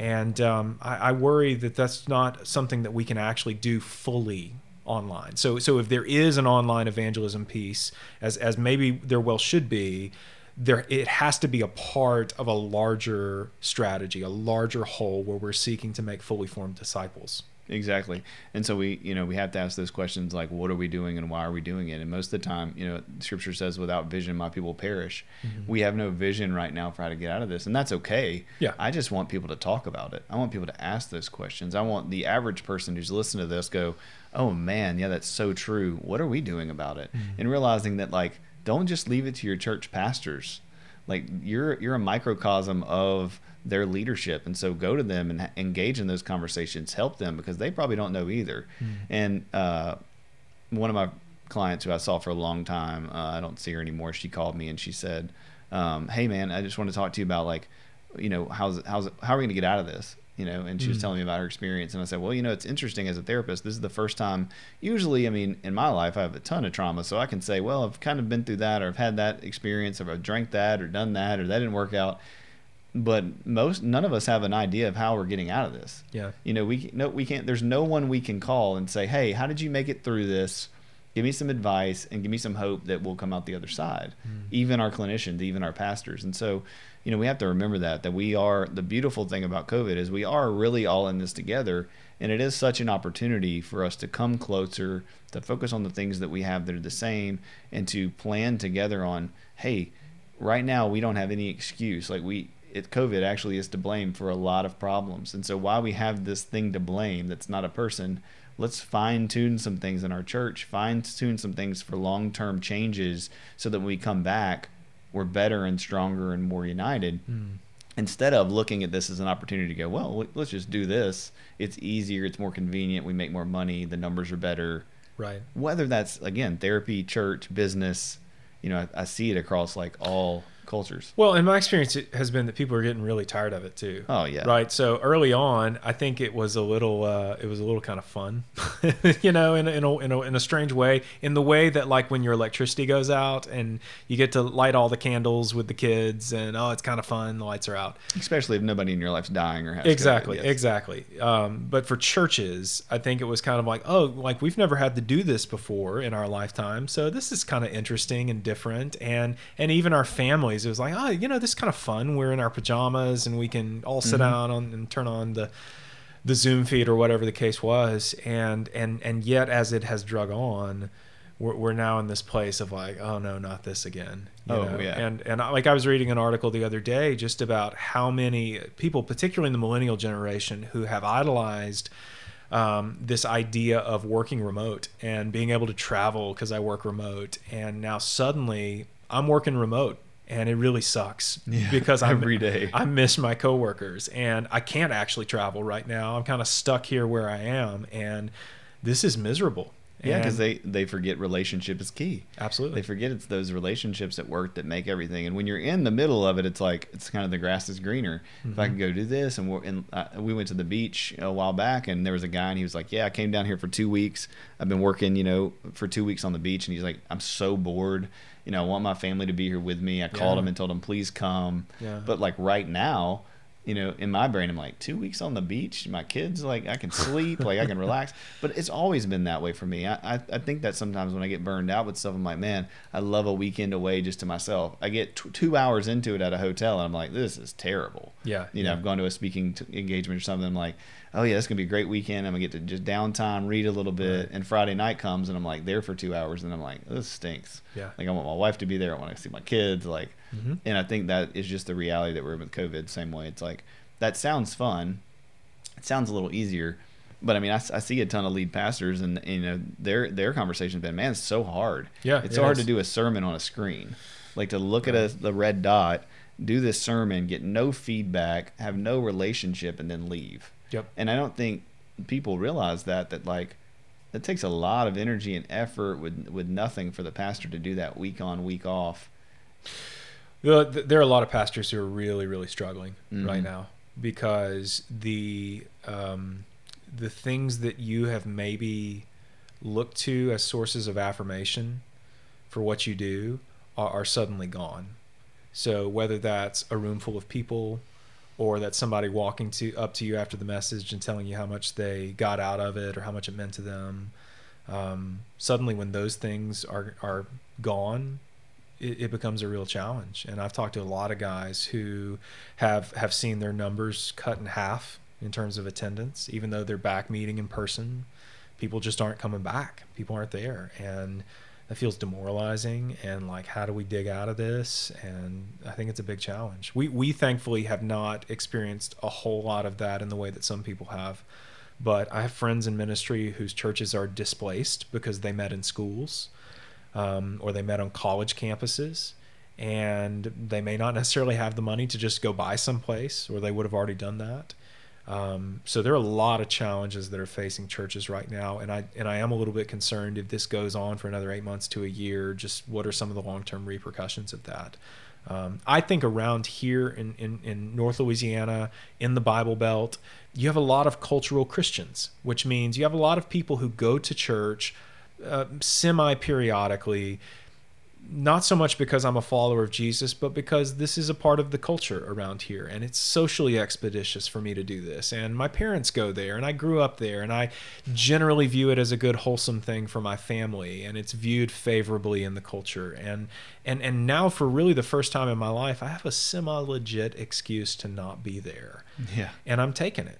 And um, I, I worry that that's not something that we can actually do fully online. So, so if there is an online evangelism piece, as as maybe there well should be, there it has to be a part of a larger strategy, a larger whole where we're seeking to make fully formed disciples exactly. And so we, you know, we have to ask those questions like, what are we doing and why are we doing it? And most of the time, you know, Scripture says, "Without vision, my people perish." Mm-hmm. We have no vision right now for how to get out of this, and that's okay. Yeah. I just want people to talk about it. I want people to ask those questions. I want the average person who's listening to this go, "Oh man, yeah, that's so true. What are we doing about it?" Mm-hmm. And realizing that, like, don't just leave it to your church pastors. Like, you're you're a microcosm of their leadership. And so go to them and engage in those conversations help them because they probably don't know either. Mm. and uh, one of my clients who i saw for a long time uh, i don't see her anymore. She called me and she said um, hey man i just want to talk to you about like you know how's how's how are we going to get out of this? You know and she was mm. telling me about her experience. And i said well you know it's interesting as a therapist. This is the first time usually i mean in my life i have a ton of trauma. So i can say well i've kind of been through that or i've had that experience or i've drank that or done that or that didn't work out but most none of us have an idea of how we're getting out of this. Yeah. You know, we no we can't there's no one we can call and say, "Hey, how did you make it through this?" Give me some advice and give me some hope that we'll come out the other side. Mm. Even our clinicians, even our pastors. And so, you know, we have to remember that that we are the beautiful thing about COVID is we are really all in this together and it is such an opportunity for us to come closer, to focus on the things that we have that are the same and to plan together on, hey, right now we don't have any excuse. Like we it, COVID actually is to blame for a lot of problems. And so while we have this thing to blame that's not a person, let's fine tune some things in our church, fine tune some things for long term changes so that when we come back, we're better and stronger and more united. Mm. Instead of looking at this as an opportunity to go, well, let's just do this. It's easier, it's more convenient, we make more money, the numbers are better. Right. Whether that's, again, therapy, church, business, you know, I, I see it across like all cultures. Well, in my experience, it has been that people are getting really tired of it too. Oh yeah. Right. So early on, I think it was a little, uh, it was a little kind of fun, you know, in a, in a, in a in a strange way, in the way that like when your electricity goes out and you get to light all the candles with the kids, and oh, it's kind of fun. The lights are out. Especially if nobody in your life's dying or has exactly, yes. exactly. Um, but for churches, I think it was kind of like, oh, like we've never had to do this before in our lifetime, so this is kind of interesting and different, and and even our families it was like, oh, you know, this is kind of fun. We're in our pajamas and we can all sit mm-hmm. down on, and turn on the the Zoom feed or whatever the case was. And and and yet, as it has drug on, we're, we're now in this place of like, oh no, not this again. You oh know? yeah. And and like I was reading an article the other day just about how many people, particularly in the millennial generation, who have idolized. Um, this idea of working remote and being able to travel because I work remote. And now suddenly I'm working remote and it really sucks yeah, because I'm, every day I miss my coworkers and I can't actually travel right now. I'm kind of stuck here where I am and this is miserable. Yeah, because they they forget relationship is key. absolutely They forget it's those relationships at work that make everything. And when you're in the middle of it, it's like it's kind of the grass is greener. If I Mhm. could go do this, and and uh, we went to the beach a while back, and there was a guy, and he was like, "Yeah, I came down here for two weeks. I've been working, you know, for two weeks on the beach." And he's like, "I'm so bored. You know, I want my family to be here with me." I called Yeah. him and told them, "Please come." yeah But like right now, you know, in my brain, I'm like two weeks on the beach. My kids, like, I can sleep, like I can relax. But it's always been that way for me. I, I, I think that sometimes when I get burned out with stuff, I'm like, man, I love a weekend away just to myself. I get t- two hours into it at a hotel, and I'm like, this is terrible. yeah You know, yeah. I've gone to a speaking t- engagement or something. I'm like, oh yeah, it's gonna be a great weekend. I'm gonna get to just downtime, read a little bit, Right. and Friday night comes, and I'm like there for two hours, and I'm like, this stinks. yeah Like I want my wife to be there. I want to see my kids. Like, Mhm. and I think that is just the reality that we're in with COVID. Same way, it's like that sounds fun. It sounds a little easier, but I mean, I see a ton of lead pastors, and you know, their their conversation's been, man, it's so hard. Yeah, it's it so hard to do a sermon on a screen, like to look at a, the red dot, do this sermon, get no feedback, have no relationship, and then leave. Yep. And I don't think people realize that that like it takes a lot of energy and effort with with nothing for the pastor to do that week on week off. The, the- there are a lot of pastors who are really, really struggling right Mhm. now because the um, the things that you have maybe looked to as sources of affirmation for what you do are, are suddenly gone. So whether that's a room full of people, or that somebody walking to up to you after the message and telling you how much they got out of it or how much it meant to them, um, suddenly when those things are are gone, it, it becomes a real challenge. And I've talked to a lot of guys who have have seen their numbers cut in half in terms of attendance, even though they're back meeting in person. People just aren't coming back. People aren't there, and that feels demoralizing. And like, how do we dig out of this? And I think it's a big challenge. We we thankfully have not experienced a whole lot of that in the way that some people have. But I have friends in ministry whose churches are displaced because they met in schools um, or they met on college campuses and they may not necessarily have the money to just go buy someplace or they would have already done that um, so there are a lot of challenges that are facing churches right now and I and I am a little bit concerned if this goes on for another eight months to a year just what are some of the long-term repercussions of that? Um, I think around here in, in, in North Louisiana, in the Bible Belt, you have a lot of cultural Christians, which means you have a lot of people who go to church uh, semi periodically, not so much because I'm a follower of Jesus, but because this is a part of the culture around here. And it's socially expeditious for me to do this. And my parents go there, and I grew up there, and I generally view it as a good, wholesome thing for my family. And it's viewed favorably in the culture. And, and, and now, for really the first time in my life, I have a semi legit excuse to not be there Yeah. and I'm taking it.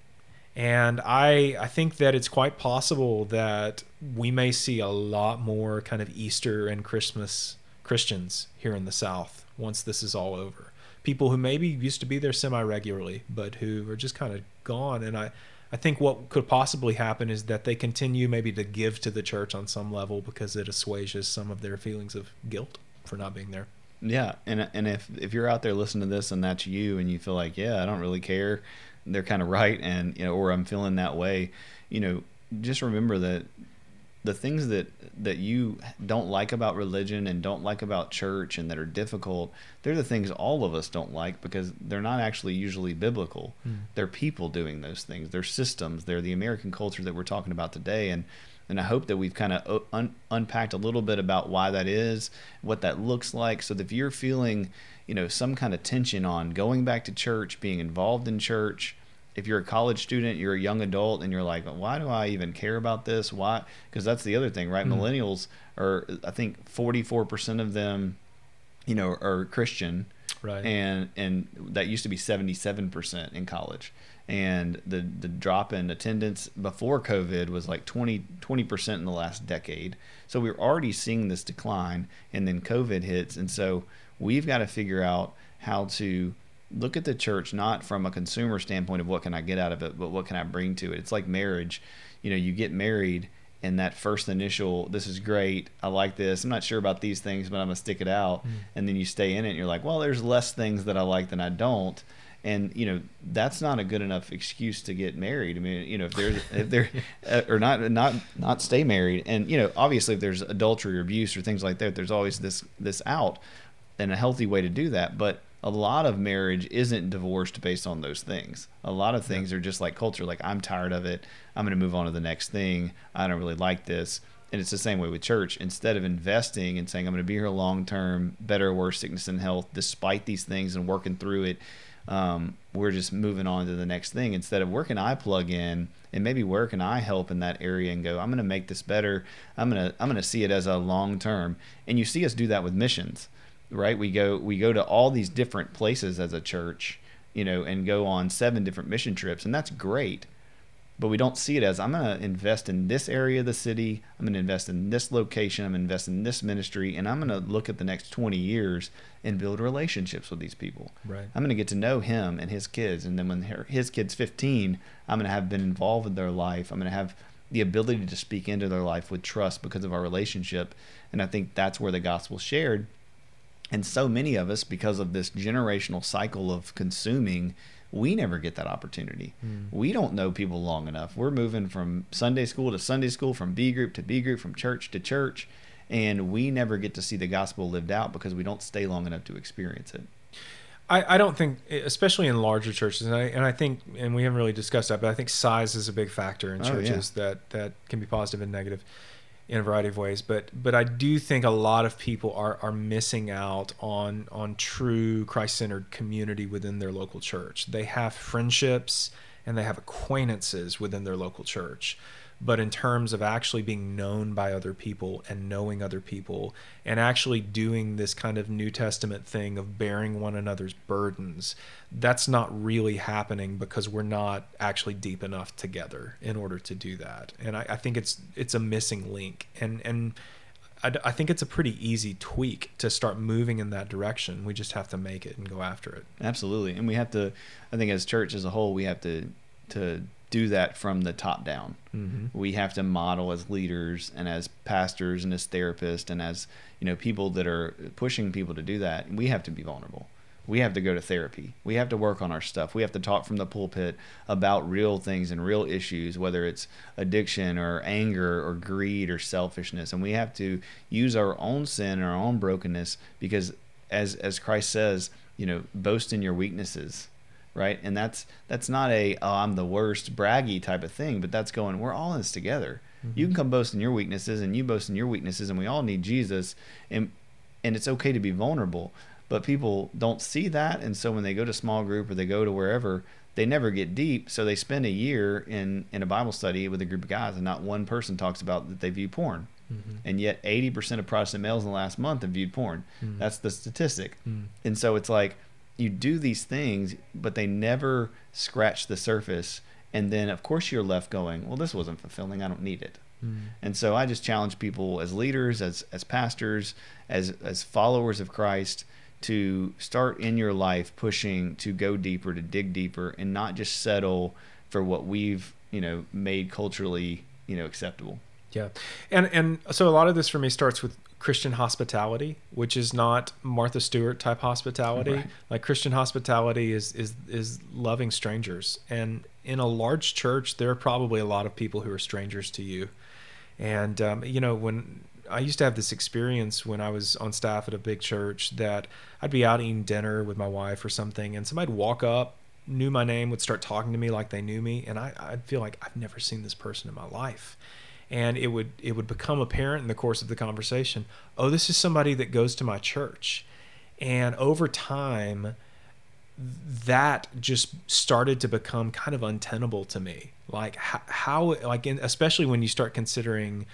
And I I think that it's quite possible that we may see a lot more kind of Easter and Christmas Christians here in the South once this is all over. People who maybe used to be there semi regularly, but who are just kind of gone. And I, I think what could possibly happen is that they continue maybe to give to the church on some level because it assuages some of their feelings of guilt for not being there. Yeah, and and if if you're out there listening to this and that's you, and you feel like, yeah, I don't really care, they're kind of right, and you know, or I'm feeling that way, you know, just remember that the things that that you don't like about religion and don't like about church and that are difficult, they're the things all of us don't like because they're not actually usually biblical. Mm. They're people doing those things. They're systems. They're the American culture that we're talking about today, and and I hope that we've kind of un- unpacked a little bit about why that is, what that looks like, so that if you're feeling, you know, some kind of tension on going back to church, being involved in church, if you're a college student, you're a young adult, and you're like, why do I even care about this? Why? Because that's the other thing, right? Mhm. Millennials are, I think, 44% of them, you know, are Christian Right. and and that used to be 77% in college and the the drop in attendance before covid was like 20 20% in the last decade so we we're already seeing this decline and then covid hits and so we've got to figure out how to look at the church not from a consumer standpoint of what can i get out of it but what can i bring to it. It's like marriage. You know you get married and that first initial this is great. I like this. I'm not sure about these things but i'm gonna stick it out. Mm. and then you stay in it and you're like well there's less things that i like than i don't. And you know that's not a good enough excuse to get married. I mean, you know, if there's if there uh, or not not not stay married, and you know, obviously if there's adultery or abuse or things like that, there's always this this out, and a healthy way to do that. But a lot of marriage isn't divorced based on those things. A lot of things yeah. are just like culture, like I'm tired of it. I'm going to move on to the next thing. I don't really like this. And it's the same way with church. Instead of investing and saying, I'm going to be here long term, better or worse, sickness and health, despite these things and working through it, um, we're just moving on to the next thing instead of where can I plug in and maybe where can I help in that area and go I'm going to make this better I'm going to I'm going to see it as a long term and you see us do that with missions right we go we go to all these different places as a church you know and go on seven different mission trips and that's great but we don't see it as I'm going to invest in this area of the city. I'm going to invest in this location. I'm going to invest in this ministry, and I'm going to look at the next 20 years and build relationships with these people. Right. I'm going to get to know him and his kids, and then when his kid's 15, I'm going to have been involved in their life. I'm going to have the ability to speak into their life with trust because of our relationship, and I think that's where the gospel shared. And so many of us, because of this generational cycle of consuming we never get that opportunity. Mm. We don't know people long enough. We're moving from Sunday school to Sunday school, from B group to B group, from church to church, and we never get to see the gospel lived out because we don't stay long enough to experience it. I, I don't think, especially in larger churches, and I, and I think, and we haven't really discussed that, but I think size is a big factor in churches oh, yeah. that, that can be positive and negative in a variety of ways. But but I do think a lot of people are are missing out on on true Christ centered community within their local church. They have friendships and they have acquaintances within their local church but in terms of actually being known by other people and knowing other people and actually doing this kind of New Testament thing of bearing one another's burdens, that's not really happening because we're not actually deep enough together in order to do that. And I, I think it's it's a missing link. And and I, I think it's a pretty easy tweak to start moving in that direction. We just have to make it and go after it. Absolutely, and we have to. I think as church as a whole, we have to to do that from the top down. Mm-hmm. We have to model as leaders and as pastors and as therapists and as you know people that are pushing people to do that. We have to be vulnerable. We have to go to therapy. We have to work on our stuff. We have to talk from the pulpit about real things and real issues, whether it's addiction or anger or greed or selfishness. And we have to use our own sin and our own brokenness because, as as Christ says, you know, boast in your weaknesses right? And that's that's not a oh I'm the worst braggy type of thing, but that's going we're all in this together. Mm-hmm. You can come boast in your weaknesses, and you boast in your weaknesses, and we all need Jesus, and and it's okay to be vulnerable. But people don't see that, and so when they go to small group or they go to wherever, they never get deep. So they spend a year in in a Bible study with a group of guys, and not one person talks about that they view porn. Mm-hmm. And yet, 80% of Protestant males in the last month have viewed porn. Mm-hmm. That's the statistic. Mm. And so it's like, you do these things, but they never scratch the surface. And then, of course, you're left going, well, this wasn't fulfilling. I don't need it. Mm. And so I just challenge people as leaders, as, as pastors, as, as followers of Christ to start in your life pushing to go deeper, to dig deeper, and not just settle for what we've, you know, made culturally, you know, acceptable. Yeah. And and so a lot of this for me starts with Christian hospitality, which is not Martha Stewart type hospitality. Right. Like Christian hospitality is is is loving strangers. And in a large church, there are probably a lot of people who are strangers to you. And um, you know, when I used to have this experience when I was on staff at a big church that I'd be out eating dinner with my wife or something, and somebody'd walk up, knew my name, would start talking to me like they knew me, and I, I'd feel like I've never seen this person in my life and it would it would become apparent in the course of the conversation oh this is somebody that goes to my church. And over time that just started to become kind of untenable to me. Like how, how like in, especially when you start considering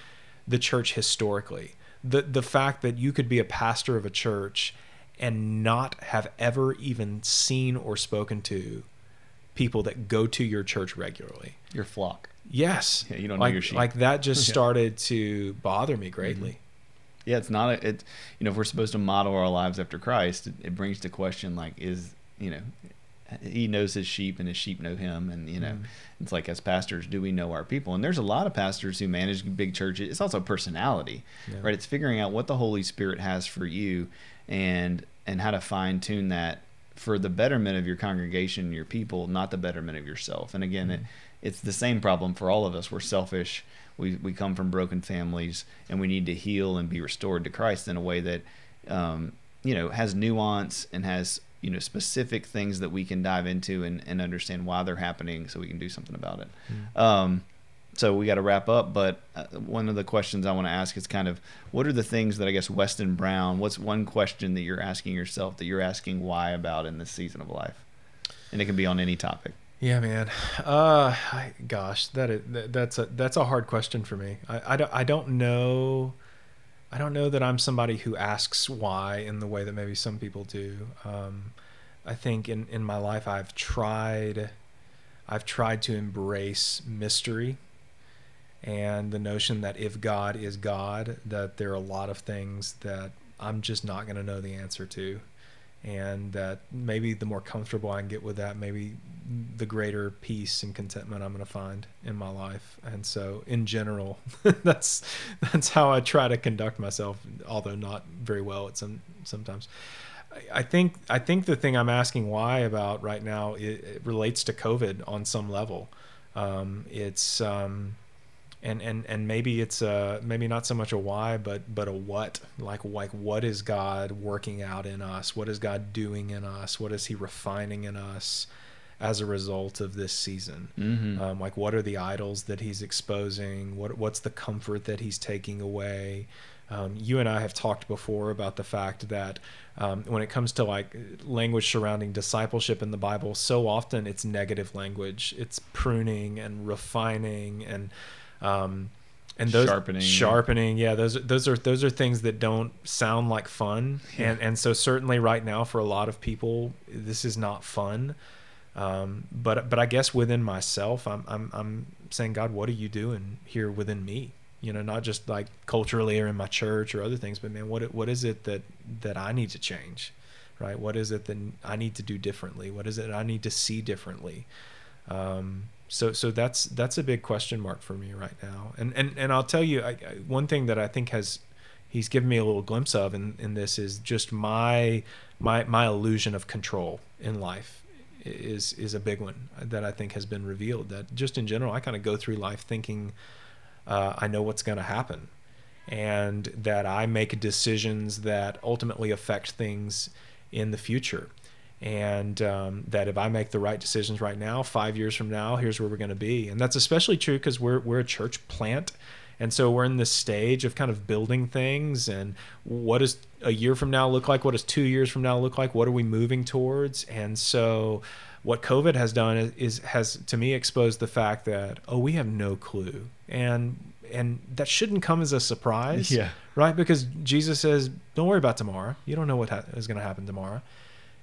the church historically the the fact that you could be a pastor of a church and not have ever even seen or spoken to people that go to your church regularly. Your flock Yes. Yeah, you don't like, know your sheep. Like that just started to bother me greatly. Mm-hmm. Yeah, it's not a, it. You know, if we're supposed to model our lives after Christ, it, it, brings to question like, is you know, he knows his sheep and his sheep know him, and you know, mm-hmm. it's like as pastors, do we know our people? And there's a lot of pastors who manage big churches. It's also personality, yeah. right? It's figuring out what the Holy Spirit has for you, and and how to fine tune that for the betterment of your congregation, your people, not the betterment of yourself. And again, it, it's the same problem for all of us. We're selfish. We we come from broken families, and we need to heal and be restored to Christ in a way that, um, you know, has nuance and has you know specific things that we can dive into and, and understand why they're happening, so we can do something about it. Mm. Um, so we got to wrap up. But uh, one of the questions I want to ask is kind of what are the things that I guess Weston Brown? What's one question that you're asking yourself that you're asking why about in this season of life? And it can be on any topic. Yeah, man. Uh, I, gosh, that is that, that's a that's a hard question for me. I, I don't I don't know. I don't know that I'm somebody who asks why in the way that maybe some people do. Um, I think in in my life I've tried, I've tried to embrace mystery, and the notion that if God is God, that there are a lot of things that I'm just not going to know the answer to and that maybe the more comfortable I can get with that, maybe the greater peace and contentment I'm going to find in my life. And so, in general, that's that's how I try to conduct myself, although not very well at some sometimes. I think I think the thing I'm asking why about right now it, it relates to COVID on some level. Um, it's um, and and and maybe it's uh maybe not so much a why but but a what like like what is god working out in us? What is god doing in us? What is he refining in us as a result of this season? Mm-hmm. um, like what are the idols that he's exposing? What what's the comfort that he's taking away? Um, you and I have talked before about the fact that um, when it comes to like language surrounding discipleship in the Bible, so often it's negative language. It's pruning and refining and um, and those Sharpening. sharpening. Yeah, those those are those are things that don't sound like fun. And and so certainly right now for a lot of people, this is not fun. Um, but but I guess within myself, I'm I'm I'm saying, God, what are you doing here within me? You know, not just like culturally or in my church or other things, but man, what what is it that that I need to change, right? What is it that I need to do differently? What is it I need to see differently? Um, so so that's that's a big question mark for me right now. And and and I'll tell you, I, I, one thing that I think has he's given me a little glimpse of in, in this is just my my my illusion of control in life is is a big one that I think has been revealed. That just in general, I kind of go through life thinking uh, I know what's going to happen, and that I make decisions that ultimately affect things in the future. And um, that if I make the right decisions right now, five years from now, here's where we're going to be. And that's especially true because we're we're a church plant, and so we're in this stage of kind of building things. And what does a year from now look like? What does two years from now look like? What are we moving towards? And so, what COVID has done is, is has to me exposed the fact that oh, we have no clue, and and that shouldn't come as a surprise, Yeah. right? Because Jesus says, "Don't worry about tomorrow. You don't know what ha- is going to happen tomorrow."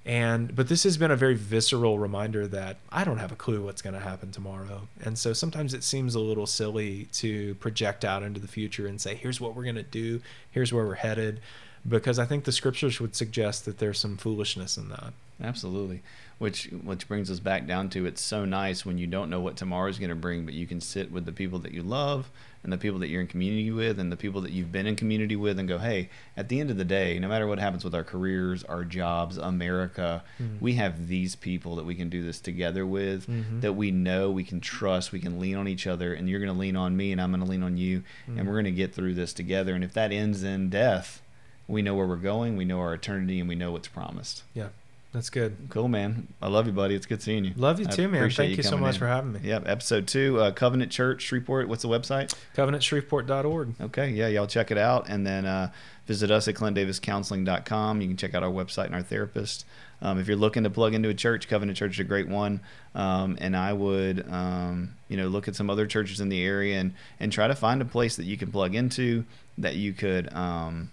And but this has been a very visceral reminder that I don't have a clue what's going to happen tomorrow. And so sometimes it seems a little silly to project out into the future and say, "Here's what we're going to do. Here's where we're headed." Because I think the scriptures would suggest that there's some foolishness in that. Absolutely. Which which brings us back down to it's so nice when you don't know what tomorrow is going to bring, but you can sit with the people that you love and the people that you're in community with and the people that you've been in community with and go, hey, at the end of the day, no matter what happens with our careers, our jobs, America, Mhm. we have these people that we can do this together with Mhm. that we know we can trust, we can lean on each other, and you're going to lean on me and I'm going to lean on you, Mhm. and we're going to get through this together. And if that ends in death, we know where we're going, we know our eternity, and we know what's promised. Yeah, that's good. Cool, man. I love you, buddy. It's good seeing you. Love you I too, man. Thank you so much in. for having me. Yep, episode two, uh, Covenant Church, Shreveport. What's the website? CovenantShreveport.org. Okay, yeah, y'all check it out. And then uh, visit us at ClintDavisCounseling.com. You can check out our website and our therapist. Um, if you're looking to plug into a church, Covenant Church is a great one. Um, and I would, um, you know, look at some other churches in the area and, and try to find a place that you can plug into that you could um,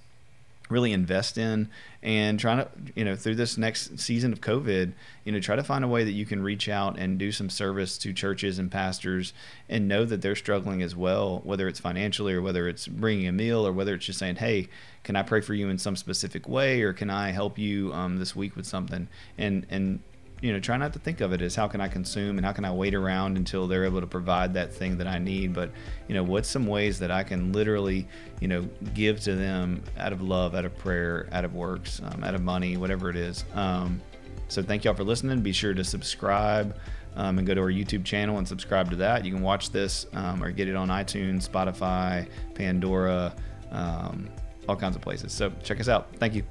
really invest in and trying to you know through this next season of covid you know try to find a way that you can reach out and do some service to churches and pastors and know that they're struggling as well whether it's financially or whether it's bringing a meal or whether it's just saying hey can i pray for you in some specific way or can i help you um, this week with something? And and you know, try not to think of it as how can I consume and how can I wait around until they're able to provide that thing that I need. But, you know, what's some ways that I can literally, you know, give to them out of love, out of prayer, out of works, um, out of money, whatever it is. Um, So thank y'all for listening. Be sure to subscribe um, and go to our YouTube channel and subscribe to that. You can watch this um, or get it on iTunes, Spotify, Pandora, um, all kinds of places. So check us out. Thank you.